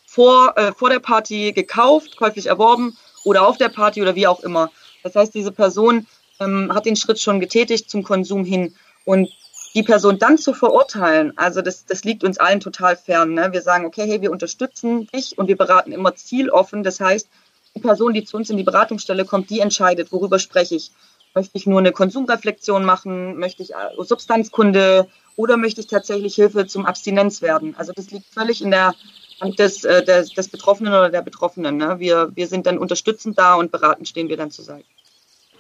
vor, äh, vor der Party gekauft, käuflich erworben oder auf der Party oder wie auch immer. Das heißt, diese Person ähm, hat den Schritt schon getätigt zum Konsum hin. Und die Person dann zu verurteilen, also das, das liegt uns allen total fern. Ne? Wir sagen, okay, hey, wir unterstützen dich und wir beraten immer zieloffen. Das heißt, die Person, die zu uns in die Beratungsstelle kommt, die entscheidet, worüber spreche ich. Möchte ich nur eine Konsumreflexion machen? Möchte ich äh, Substanzkunde? Oder möchte ich tatsächlich Hilfe zum Abstinenz werden? Also das liegt völlig in der Hand des, äh, des, des Betroffenen oder der Betroffenen. Ne? Wir, wir sind dann unterstützend da und beratend stehen wir dann zur Seite.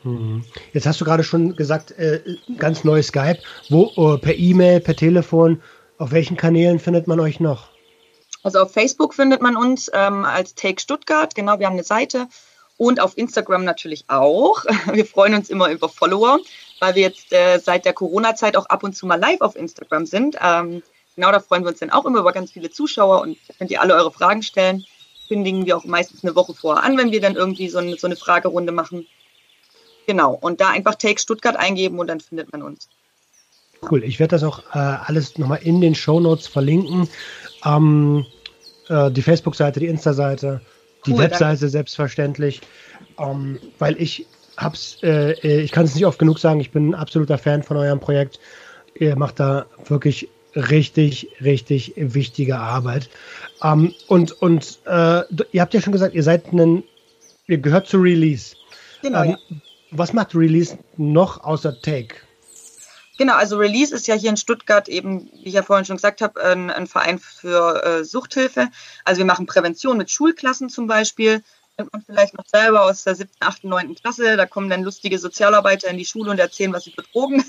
Mhm. Jetzt hast du gerade schon gesagt, äh, ganz neues Skype. Wo uh, per E-Mail, per Telefon, auf welchen Kanälen findet man euch noch? Also auf Facebook findet man uns ähm, als Take Stuttgart. Genau, wir haben eine Seite. Und auf Instagram natürlich auch. Wir freuen uns immer über Follower, weil wir jetzt äh, seit der Corona-Zeit auch ab und zu mal live auf Instagram sind. Ähm, genau, da freuen wir uns dann auch immer über ganz viele Zuschauer und könnt ihr alle eure Fragen stellen. Kündigen wir auch meistens eine Woche vorher an, wenn wir dann irgendwie so eine, so eine Fragerunde machen. Genau, und da einfach Take Stuttgart eingeben und dann findet man uns. Cool, ich werde das auch äh, alles nochmal in den Show Notes verlinken. Ähm, äh, die Facebook-Seite, die Insta-Seite, die cool, Webseite danke. selbstverständlich, ähm, weil ich hab's, äh, ich kann es nicht oft genug sagen, ich bin ein absoluter Fan von eurem Projekt. Ihr macht da wirklich richtig, richtig wichtige Arbeit. Ähm, und und äh, ihr habt ja schon gesagt, ihr seid ein, ihr gehört zu Release. Genau. Ähm, ja. Was macht Release noch außer Take? Genau, also Release ist ja hier in Stuttgart eben, wie ich ja vorhin schon gesagt habe, ein, ein Verein für äh, Suchthilfe. Also wir machen Prävention mit Schulklassen zum Beispiel. Kennt man vielleicht noch selber aus der 7., 8., 9. Klasse. Da kommen dann lustige Sozialarbeiter in die Schule und erzählen, was sie betrogen.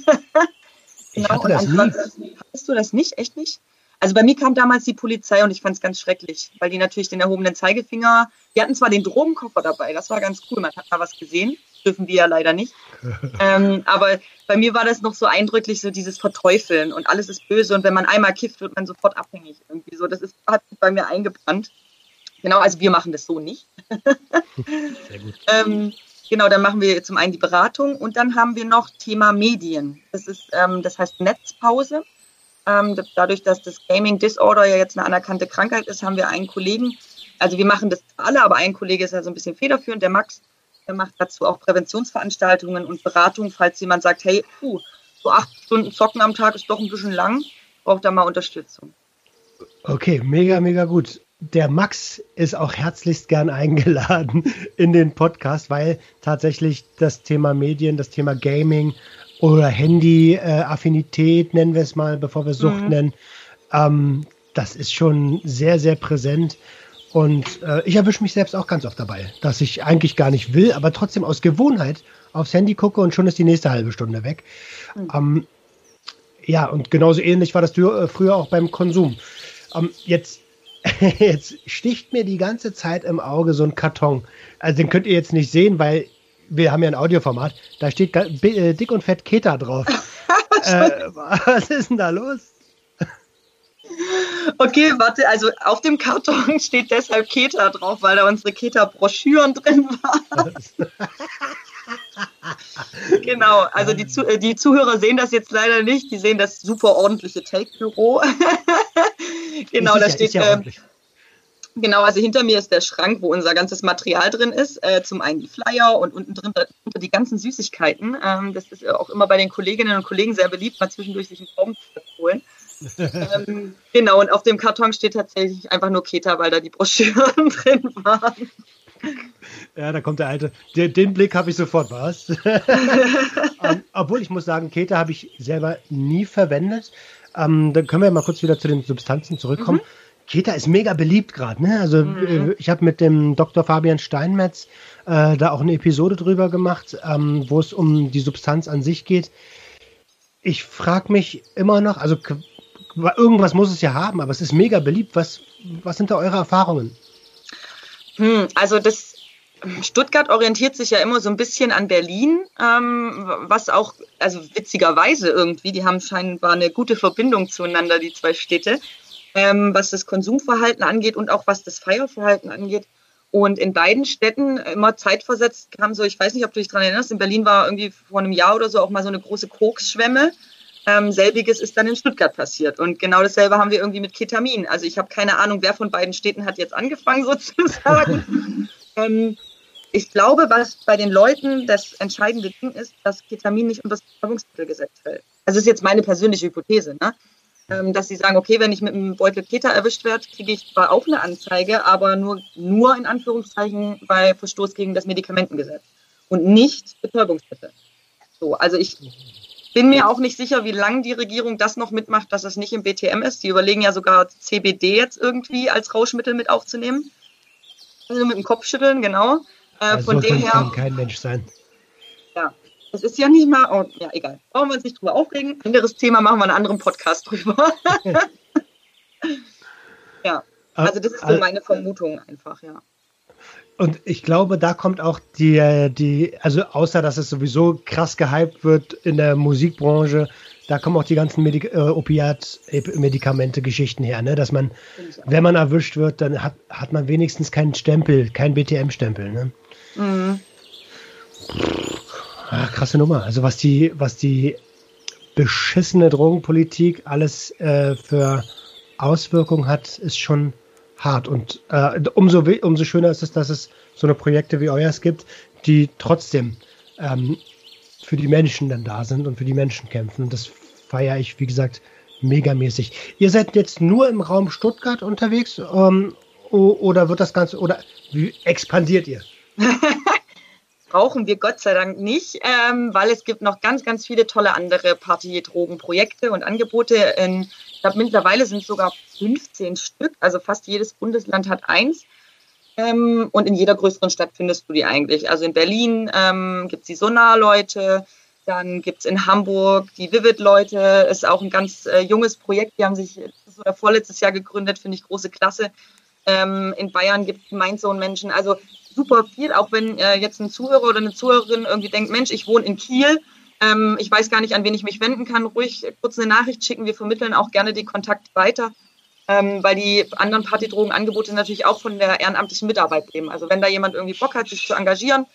genau, das nie. Hattest du das nicht? Echt nicht? Also bei mir kam damals die Polizei und ich fand es ganz schrecklich, weil die natürlich den erhobenen Zeigefinger, die hatten zwar den Drogenkoffer dabei, das war ganz cool, man hat da was gesehen, dürfen wir ja leider nicht. ähm, aber bei mir war das noch so eindrücklich, so dieses Verteufeln und alles ist böse und wenn man einmal kifft, wird man sofort abhängig irgendwie so. Das ist, hat sich bei mir eingebrannt. Genau, also wir machen das so nicht. Sehr gut. ähm, genau, dann machen wir zum einen die Beratung und dann haben wir noch Thema Medien. Das ist, ähm, das heißt Netzpause. Ähm, dadurch, dass das Gaming Disorder ja jetzt eine anerkannte Krankheit ist, haben wir einen Kollegen, also wir machen das alle, aber ein Kollege ist ja so ein bisschen federführend, der Max, der macht dazu auch Präventionsveranstaltungen und Beratungen, falls jemand sagt, hey, puh, so acht Stunden Zocken am Tag ist doch ein bisschen lang, braucht da mal Unterstützung. Okay, mega, mega gut. Der Max ist auch herzlichst gern eingeladen in den Podcast, weil tatsächlich das Thema Medien, das Thema Gaming oder Handy-Affinität, nennen wir es mal, bevor wir Sucht mhm. nennen. Ähm, das ist schon sehr, sehr präsent. Und äh, ich erwische mich selbst auch ganz oft dabei, dass ich eigentlich gar nicht will, aber trotzdem aus Gewohnheit aufs Handy gucke und schon ist die nächste halbe Stunde weg. Mhm. Ähm, ja, und genauso ähnlich war das äh, früher auch beim Konsum. Ähm, jetzt, jetzt sticht mir die ganze Zeit im Auge so ein Karton. Also den könnt ihr jetzt nicht sehen, weil wir haben ja ein Audioformat, da steht äh, dick und fett Keta drauf. äh, was ist denn da los? Okay, warte, also auf dem Karton steht deshalb Keta drauf, weil da unsere Keta-Broschüren drin waren. genau, also die, äh, die Zuhörer sehen das jetzt leider nicht, die sehen das super ordentliche Take-Büro. genau, da steht. Ja ähm, Genau, also hinter mir ist der Schrank, wo unser ganzes Material drin ist. Äh, zum einen die Flyer und unten drin die ganzen Süßigkeiten. Ähm, das ist auch immer bei den Kolleginnen und Kollegen sehr beliebt, mal zwischendurch sich einen Baum zu holen. Ähm, genau, und auf dem Karton steht tatsächlich einfach nur Keta, weil da die Broschüren drin waren. Ja, da kommt der alte. Den, den Blick habe ich sofort, was? um, ähm, obwohl ich muss sagen, Keta habe ich selber nie verwendet. Um, ähm, dann können wir mal kurz wieder zu den Substanzen zurückkommen. Mhm. Keta ist mega beliebt gerade. Ne? Also mhm. Äh, ich habe mit dem Dr. Fabian Steinmetz äh, da auch eine Episode drüber gemacht, ähm, wo es um die Substanz an sich geht. Ich frage mich immer noch, also irgendwas muss es ja haben, aber es ist mega beliebt. Was, was sind da eure Erfahrungen? Hm, also das Stuttgart orientiert sich ja immer so ein bisschen an Berlin, ähm, was auch, also witzigerweise irgendwie, die haben scheinbar eine gute Verbindung zueinander, die zwei Städte ähm, was das Konsumverhalten angeht und auch was das Feierverhalten angeht. Und in beiden Städten immer zeitversetzt kam so, ich weiß nicht, ob du dich daran erinnerst, in Berlin war irgendwie vor einem Jahr oder so auch mal so eine große Koksschwemme. Ähm, selbiges ist dann in Stuttgart passiert. Und genau dasselbe haben wir irgendwie mit Ketamin. Also ich habe keine Ahnung, wer von beiden Städten hat jetzt angefangen sozusagen. ähm, ich glaube, was bei den Leuten das entscheidende Ding ist, dass Ketamin nicht unter das Betäubungsmittelgesetz fällt. Also ist jetzt meine persönliche Hypothese. Ne? Ähm, dass sie sagen, okay, wenn ich mit einem Beutel Keter erwischt werde, kriege ich zwar auch eine Anzeige, aber nur, nur in Anführungszeichen bei Verstoß gegen das Medikamentengesetz und nicht Betäubungsmittel. So, also ich bin mir auch nicht sicher, wie lange die Regierung das noch mitmacht, dass es nicht im BTM ist. Die überlegen ja sogar CBD jetzt irgendwie als Rauschmittel mit aufzunehmen. Also mit dem Kopf schütteln, genau. Äh, also von dem her. kann kein Mensch sein. Ja, es ist ja nicht mal, oh, ja, egal. Brauchen wir uns nicht drüber aufregen. Anderes Thema machen wir einen anderen Podcast drüber. ja, also das ist so meine Vermutung einfach, ja. Und ich glaube, da kommt auch die, die, also außer dass es sowieso krass gehypt wird in der Musikbranche, da kommen auch die ganzen Medik äh, Opiat-Medikamente-Geschichten her, ne? Dass man, wenn man erwischt wird, dann hat, hat man wenigstens keinen Stempel, keinen BTM-Stempel, ne? Mhm. Ach, krasse Nummer. Also was die, was die beschissene Drogenpolitik alles äh, für Auswirkungen hat, ist schon hart. Und äh, umso, umso schöner ist es, dass es so eine Projekte wie euers gibt, die trotzdem ähm, für die Menschen dann da sind und für die Menschen kämpfen. Und das feiere ich, wie gesagt, megamäßig. Ihr seid jetzt nur im Raum Stuttgart unterwegs ähm, oder wird das Ganze, oder wie expandiert ihr? brauchen wir Gott sei Dank nicht, ähm, weil es gibt noch ganz, ganz viele tolle andere Party-Drogen-Projekte und Angebote. In, ich glaube, mittlerweile sind sogar 15 Stück, also fast jedes Bundesland hat eins. Ähm, und in jeder größeren Stadt findest du die eigentlich. Also in Berlin ähm, gibt es die Sonar-Leute, dann gibt es in Hamburg die Vivid-Leute, ist auch ein ganz äh, junges Projekt, die haben sich vorletztes Jahr gegründet, finde ich große Klasse. Ähm, in Bayern gibt es Mindzone-Menschen. Also super viel, auch wenn äh, jetzt ein Zuhörer oder eine Zuhörerin irgendwie denkt, Mensch, ich wohne in Kiel, ähm, ich weiß gar nicht, an wen ich mich wenden kann, ruhig kurz eine Nachricht schicken. Wir vermitteln auch gerne den Kontakt weiter, ähm, weil die anderen Partydrogenangebote natürlich auch von der ehrenamtlichen Mitarbeit leben. Also wenn da jemand irgendwie Bock hat, sich zu engagieren,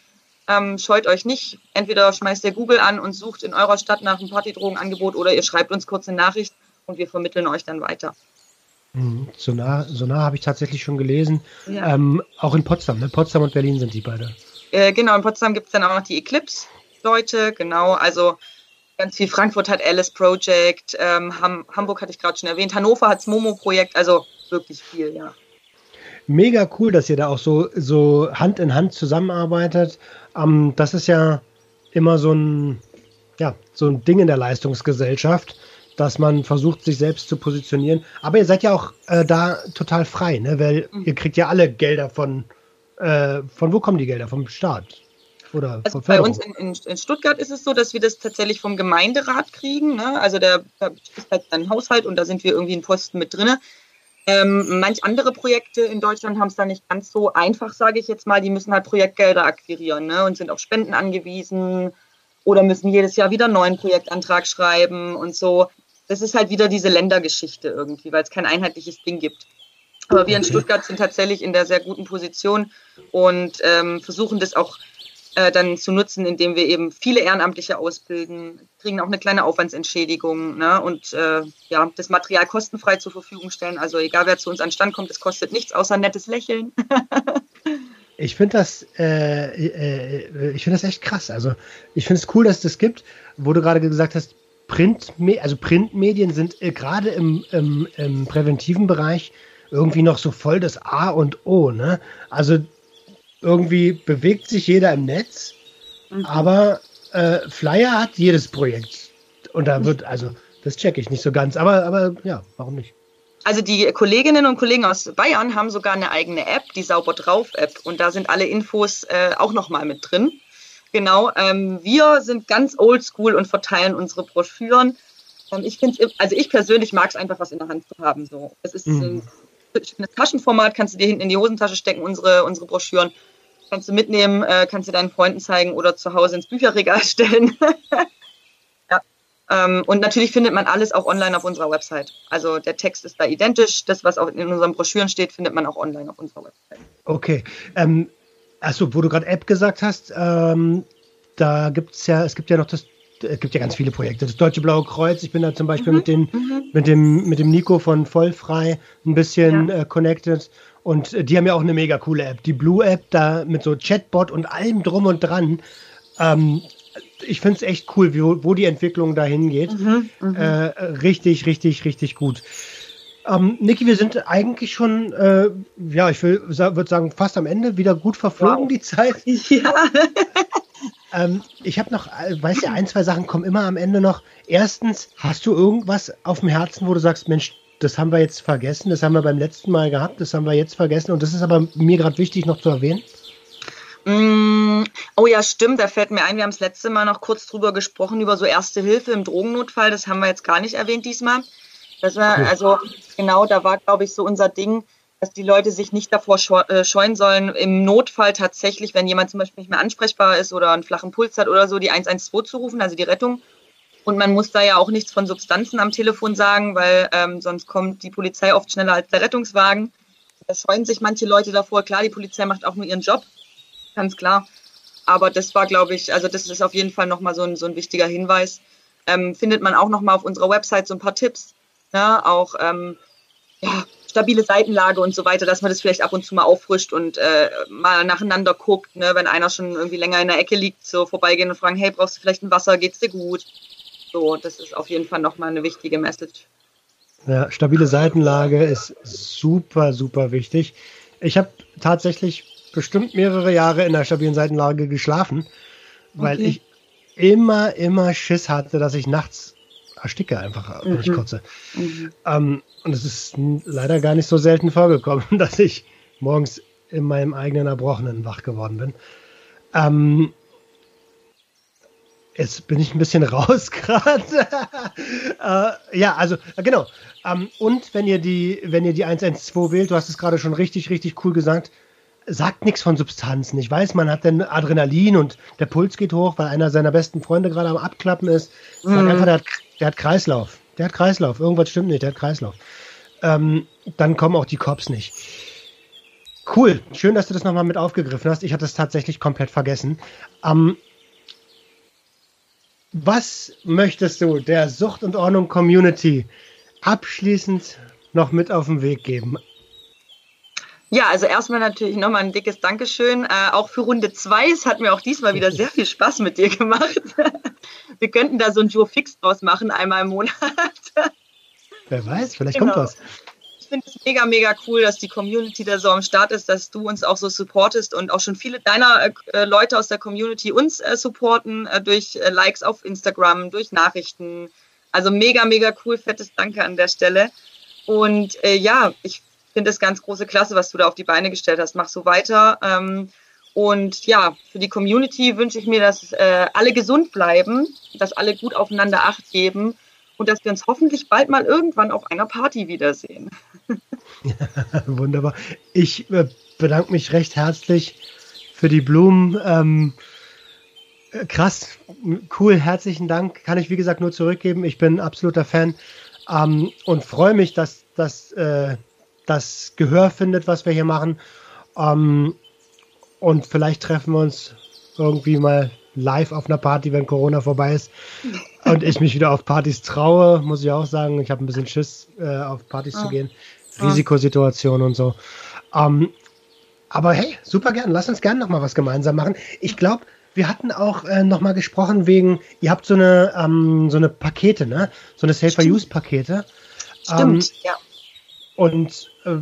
ähm, scheut euch nicht. Entweder schmeißt ihr Google an und sucht in eurer Stadt nach einem Partydrogenangebot oder ihr schreibt uns kurz eine Nachricht und wir vermitteln euch dann weiter. Mhm. Sonar, Sonar habe ich tatsächlich schon gelesen. Ja. Ähm, auch in Potsdam, ne? Potsdam und Berlin sind die beide. Äh, genau, in Potsdam gibt es dann auch noch die Eclipse-Leute, genau. Also ganz viel. Frankfurt hat Alice Project, ähm, Ham Hamburg hatte ich gerade schon erwähnt, Hannover hat das Momo-Projekt, also wirklich viel, ja. Mega cool, dass ihr da auch so, so Hand in Hand zusammenarbeitet. Ähm, das ist ja immer so ein, ja, so ein Ding in der Leistungsgesellschaft dass man versucht, sich selbst zu positionieren. Aber ihr seid ja auch äh, da total frei, ne? weil mhm. ihr kriegt ja alle Gelder von, äh, von wo kommen die Gelder? Vom Staat? Oder also bei uns in, in, in, Stuttgart ist es so, dass wir das tatsächlich vom Gemeinderat kriegen. Ne? Also der, da ist halt ein Haushalt und da sind wir irgendwie in Posten mit drin. Ähm, manch andere Projekte in Deutschland haben es da nicht ganz so einfach, sage ich jetzt mal. Die müssen halt Projektgelder akquirieren ne? und sind auf Spenden angewiesen oder müssen jedes Jahr wieder einen neuen Projektantrag schreiben und so das ist halt wieder diese Ländergeschichte irgendwie, weil es kein einheitliches Ding gibt. Aber wir in Stuttgart sind tatsächlich in der sehr guten Position und ähm, versuchen das auch äh, dann zu nutzen, indem wir eben viele Ehrenamtliche ausbilden, kriegen auch eine kleine Aufwandsentschädigung ne? und äh, ja, das Material kostenfrei zur Verfügung stellen. Also egal wer zu uns an Stand kommt, es kostet nichts außer nettes Lächeln. ich finde das, äh, äh, ich finde das echt krass. Also ich finde es cool, dass es das gibt, wo du gerade gesagt hast, Print, also Printmedien sind äh, gerade im, im, im, präventiven Bereich irgendwie noch so voll das A und O. Ne? Also irgendwie bewegt sich jeder im Netz, mhm. aber äh, Flyer hat jedes Projekt. Und da wird, also das checke ich nicht so ganz, aber, aber ja, warum nicht? Also die Kolleginnen und Kollegen aus Bayern haben sogar eine eigene App, die Sauber drauf App. Und da sind alle Infos äh, auch nochmal mit drin. Genau, ähm, wir sind ganz oldschool und verteilen unsere Broschüren. Ähm, ich finde also ich persönlich mag es einfach, was in der Hand zu haben. So. Es ist mhm. ein schönes Taschenformat, kannst du dir hinten in die Hosentasche stecken, unsere, unsere Broschüren. Kannst du mitnehmen, äh, kannst du deinen Freunden zeigen oder zu Hause ins Bücherregal stellen. ja. Ähm, und natürlich findet man alles auch online auf unserer Website. Also der Text ist da identisch. Das, was auch in unseren Broschüren steht, findet man auch online auf unserer Website. Okay. Ähm, Achso, wo du gerade App gesagt hast, ähm, da gibt es ja, es gibt ja noch das, es gibt ja ganz viele Projekte. Das Deutsche Blaue Kreuz, ich bin da zum Beispiel mhm, mit, den, mhm. mit, dem, mit dem Nico von Vollfrei ein bisschen ja. äh, connected. Und äh, die haben ja auch eine mega coole App. Die Blue App, da mit so Chatbot und allem drum und dran. Ähm, ich finde es echt cool, wo, wo die Entwicklung dahin geht. Mhm, mhm, äh, richtig, richtig, richtig gut. Ähm, Niki, wir sind eigentlich schon, äh, ja, ich würde sagen, fast am Ende wieder gut verflogen, wow. die Zeit. Ja. ähm, ich habe noch, äh, weißt du, ein, zwei Sachen kommen immer am Ende noch. Erstens, hast du irgendwas auf dem Herzen, wo du sagst, Mensch, das haben wir jetzt vergessen, das haben wir beim letzten Mal gehabt, das haben wir jetzt vergessen und das ist aber mir gerade wichtig noch zu erwähnen? Mm, oh ja, stimmt, da fällt mir ein, wir haben das letzte Mal noch kurz drüber gesprochen, über so Erste Hilfe im Drogennotfall, das haben wir jetzt gar nicht erwähnt diesmal. Das war, also genau, da war, glaube ich, so unser Ding, dass die Leute sich nicht davor äh, scheuen sollen, im Notfall tatsächlich, wenn jemand zum Beispiel nicht mehr ansprechbar ist oder einen flachen Puls hat oder so, die 112 zu rufen, also die Rettung. Und man muss da ja auch nichts von Substanzen am Telefon sagen, weil ähm, sonst kommt die Polizei oft schneller als der Rettungswagen. Da scheuen sich manche Leute davor. Klar, die Polizei macht auch nur ihren Job, ganz klar. Aber das war, glaube ich, also das ist auf jeden Fall nochmal so ein, so ein wichtiger Hinweis. Ähm, findet man auch nochmal auf unserer Website so ein paar Tipps, ne? auch ähm, ja, stabile Seitenlage und so weiter, dass man das vielleicht ab und zu mal auffrischt und äh, mal nacheinander guckt, ne? wenn einer schon irgendwie länger in der Ecke liegt, so vorbeigehen und fragen, hey, brauchst du vielleicht ein Wasser, geht's dir gut? So, das ist auf jeden Fall nochmal eine wichtige Message. Ja, stabile Seitenlage ist super, super wichtig. Ich habe tatsächlich bestimmt mehrere Jahre in der stabilen Seitenlage geschlafen, weil Okay. ich immer, immer Schiss hatte, dass ich nachts ersticke, einfach, wenn ich Mhm. kotze. Mhm. Ähm, und es ist leider gar nicht so selten vorgekommen, dass ich morgens in meinem eigenen Erbrochenen wach geworden bin. Ähm, jetzt bin ich ein bisschen raus gerade. äh, ja, also äh, genau. Ähm, und wenn ihr die, wenn ihr die 112 wählt, du hast es gerade schon richtig, richtig cool gesagt, sagt nichts von Substanzen. Ich weiß, man hat dann Adrenalin und der Puls geht hoch, weil einer seiner besten Freunde gerade am Abklappen ist. Mhm. einfach, der hat, der hat Kreislauf. Der hat Kreislauf. Irgendwas stimmt nicht, der hat Kreislauf. Ähm, dann kommen auch die Cops nicht. Cool. Schön, dass du das nochmal mit aufgegriffen hast. Ich hatte es tatsächlich komplett vergessen. Ähm, was möchtest du der Sucht und Ordnung Community abschließend noch mit auf den Weg geben? Ja, also erstmal natürlich nochmal ein dickes Dankeschön. Äh, auch für Runde zwei. Es hat mir auch diesmal wieder sehr viel Spaß mit dir gemacht. Wir könnten da so ein Duo Fix draus machen, einmal im Monat. Wer weiß, vielleicht Genau. kommt was. Ich finde es mega, mega cool, dass die Community da so am Start ist, dass du uns auch so supportest und auch schon viele deiner äh, Leute aus der Community uns äh, supporten äh, durch äh, Likes auf Instagram, durch Nachrichten. Also mega, mega cool. Fettes Danke an der Stelle. Und äh, ja, ich finde es ganz große Klasse, was du da auf die Beine gestellt hast. Mach so weiter. Ähm, und ja, für die Community wünsche ich mir, dass äh, alle gesund bleiben, dass alle gut aufeinander Acht geben und dass wir uns hoffentlich bald mal irgendwann auf einer Party wiedersehen. Wunderbar. Ich äh, bedanke mich recht herzlich für die Blumen. Ähm, äh, krass, cool, herzlichen Dank. Kann ich wie gesagt nur zurückgeben. Ich bin ein absoluter Fan ähm, und freue mich, dass dass, äh, das Gehör findet, was wir hier machen. Ähm, und vielleicht treffen wir uns irgendwie mal live auf einer Party, wenn Corona vorbei ist. Und ich mich wieder auf Partys traue, muss ich auch sagen. Ich habe ein bisschen Schiss, äh, auf Partys zu Ah. gehen. Ah. Risikosituation und so. Ähm, aber hey, super gern. Lass uns gern noch mal was gemeinsam machen. Ich glaube, wir hatten auch äh, noch mal gesprochen wegen, ihr habt so eine ähm, so eine Pakete, ne? So eine Safer Stimmt. Stimmt, ja. Und äh,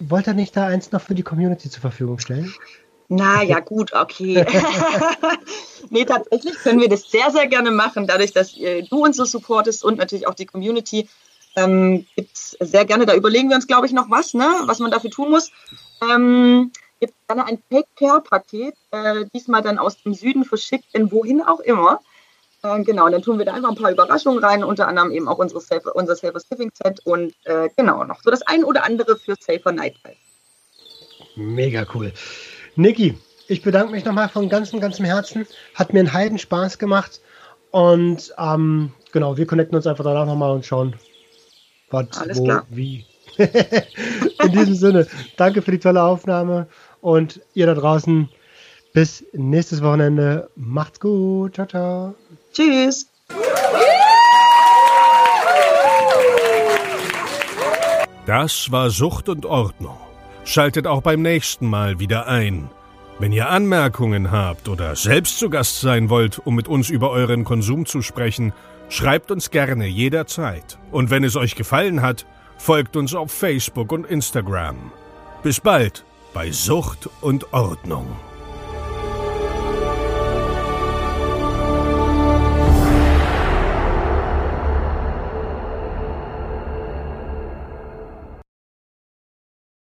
wollt ihr nicht da eins noch für die Community zur Verfügung stellen? Na ja, gut, okay. nee, tatsächlich können wir das sehr, sehr gerne machen. Dadurch, dass äh, du uns so supportest und natürlich auch die Community, ähm, gibt's sehr gerne, da überlegen wir uns, glaube ich, noch was, ne, was man dafür tun muss. Ähm, gibt gerne ein Fake-Care-Paket, äh, diesmal dann aus dem Süden verschickt, in wohin auch immer. Äh, genau, dann tun wir da einfach ein paar Überraschungen rein, unter anderem eben auch unsere Safer, unser Safer Living Set und äh, genau noch so das ein oder andere für Safer Nightlife. Mega cool. Niki, ich bedanke mich nochmal von ganzem, ganzem Herzen. Hat mir einen Heiden Spaß gemacht. Und ähm, genau, wir connecten uns einfach danach nochmal und schauen, was, Alles wo, klar. wie. In diesem Sinne, danke für die tolle Aufnahme und ihr da draußen. Bis nächstes Wochenende. Macht's gut. Ciao, ciao. Tschüss! Das war Sucht und Ordnung. Schaltet auch beim nächsten Mal wieder ein. Wenn ihr Anmerkungen habt oder selbst zu Gast sein wollt, um mit uns über euren Konsum zu sprechen, schreibt uns gerne jederzeit. Und wenn es euch gefallen hat, folgt uns auf Facebook und Instagram. Bis bald bei Sucht und Ordnung.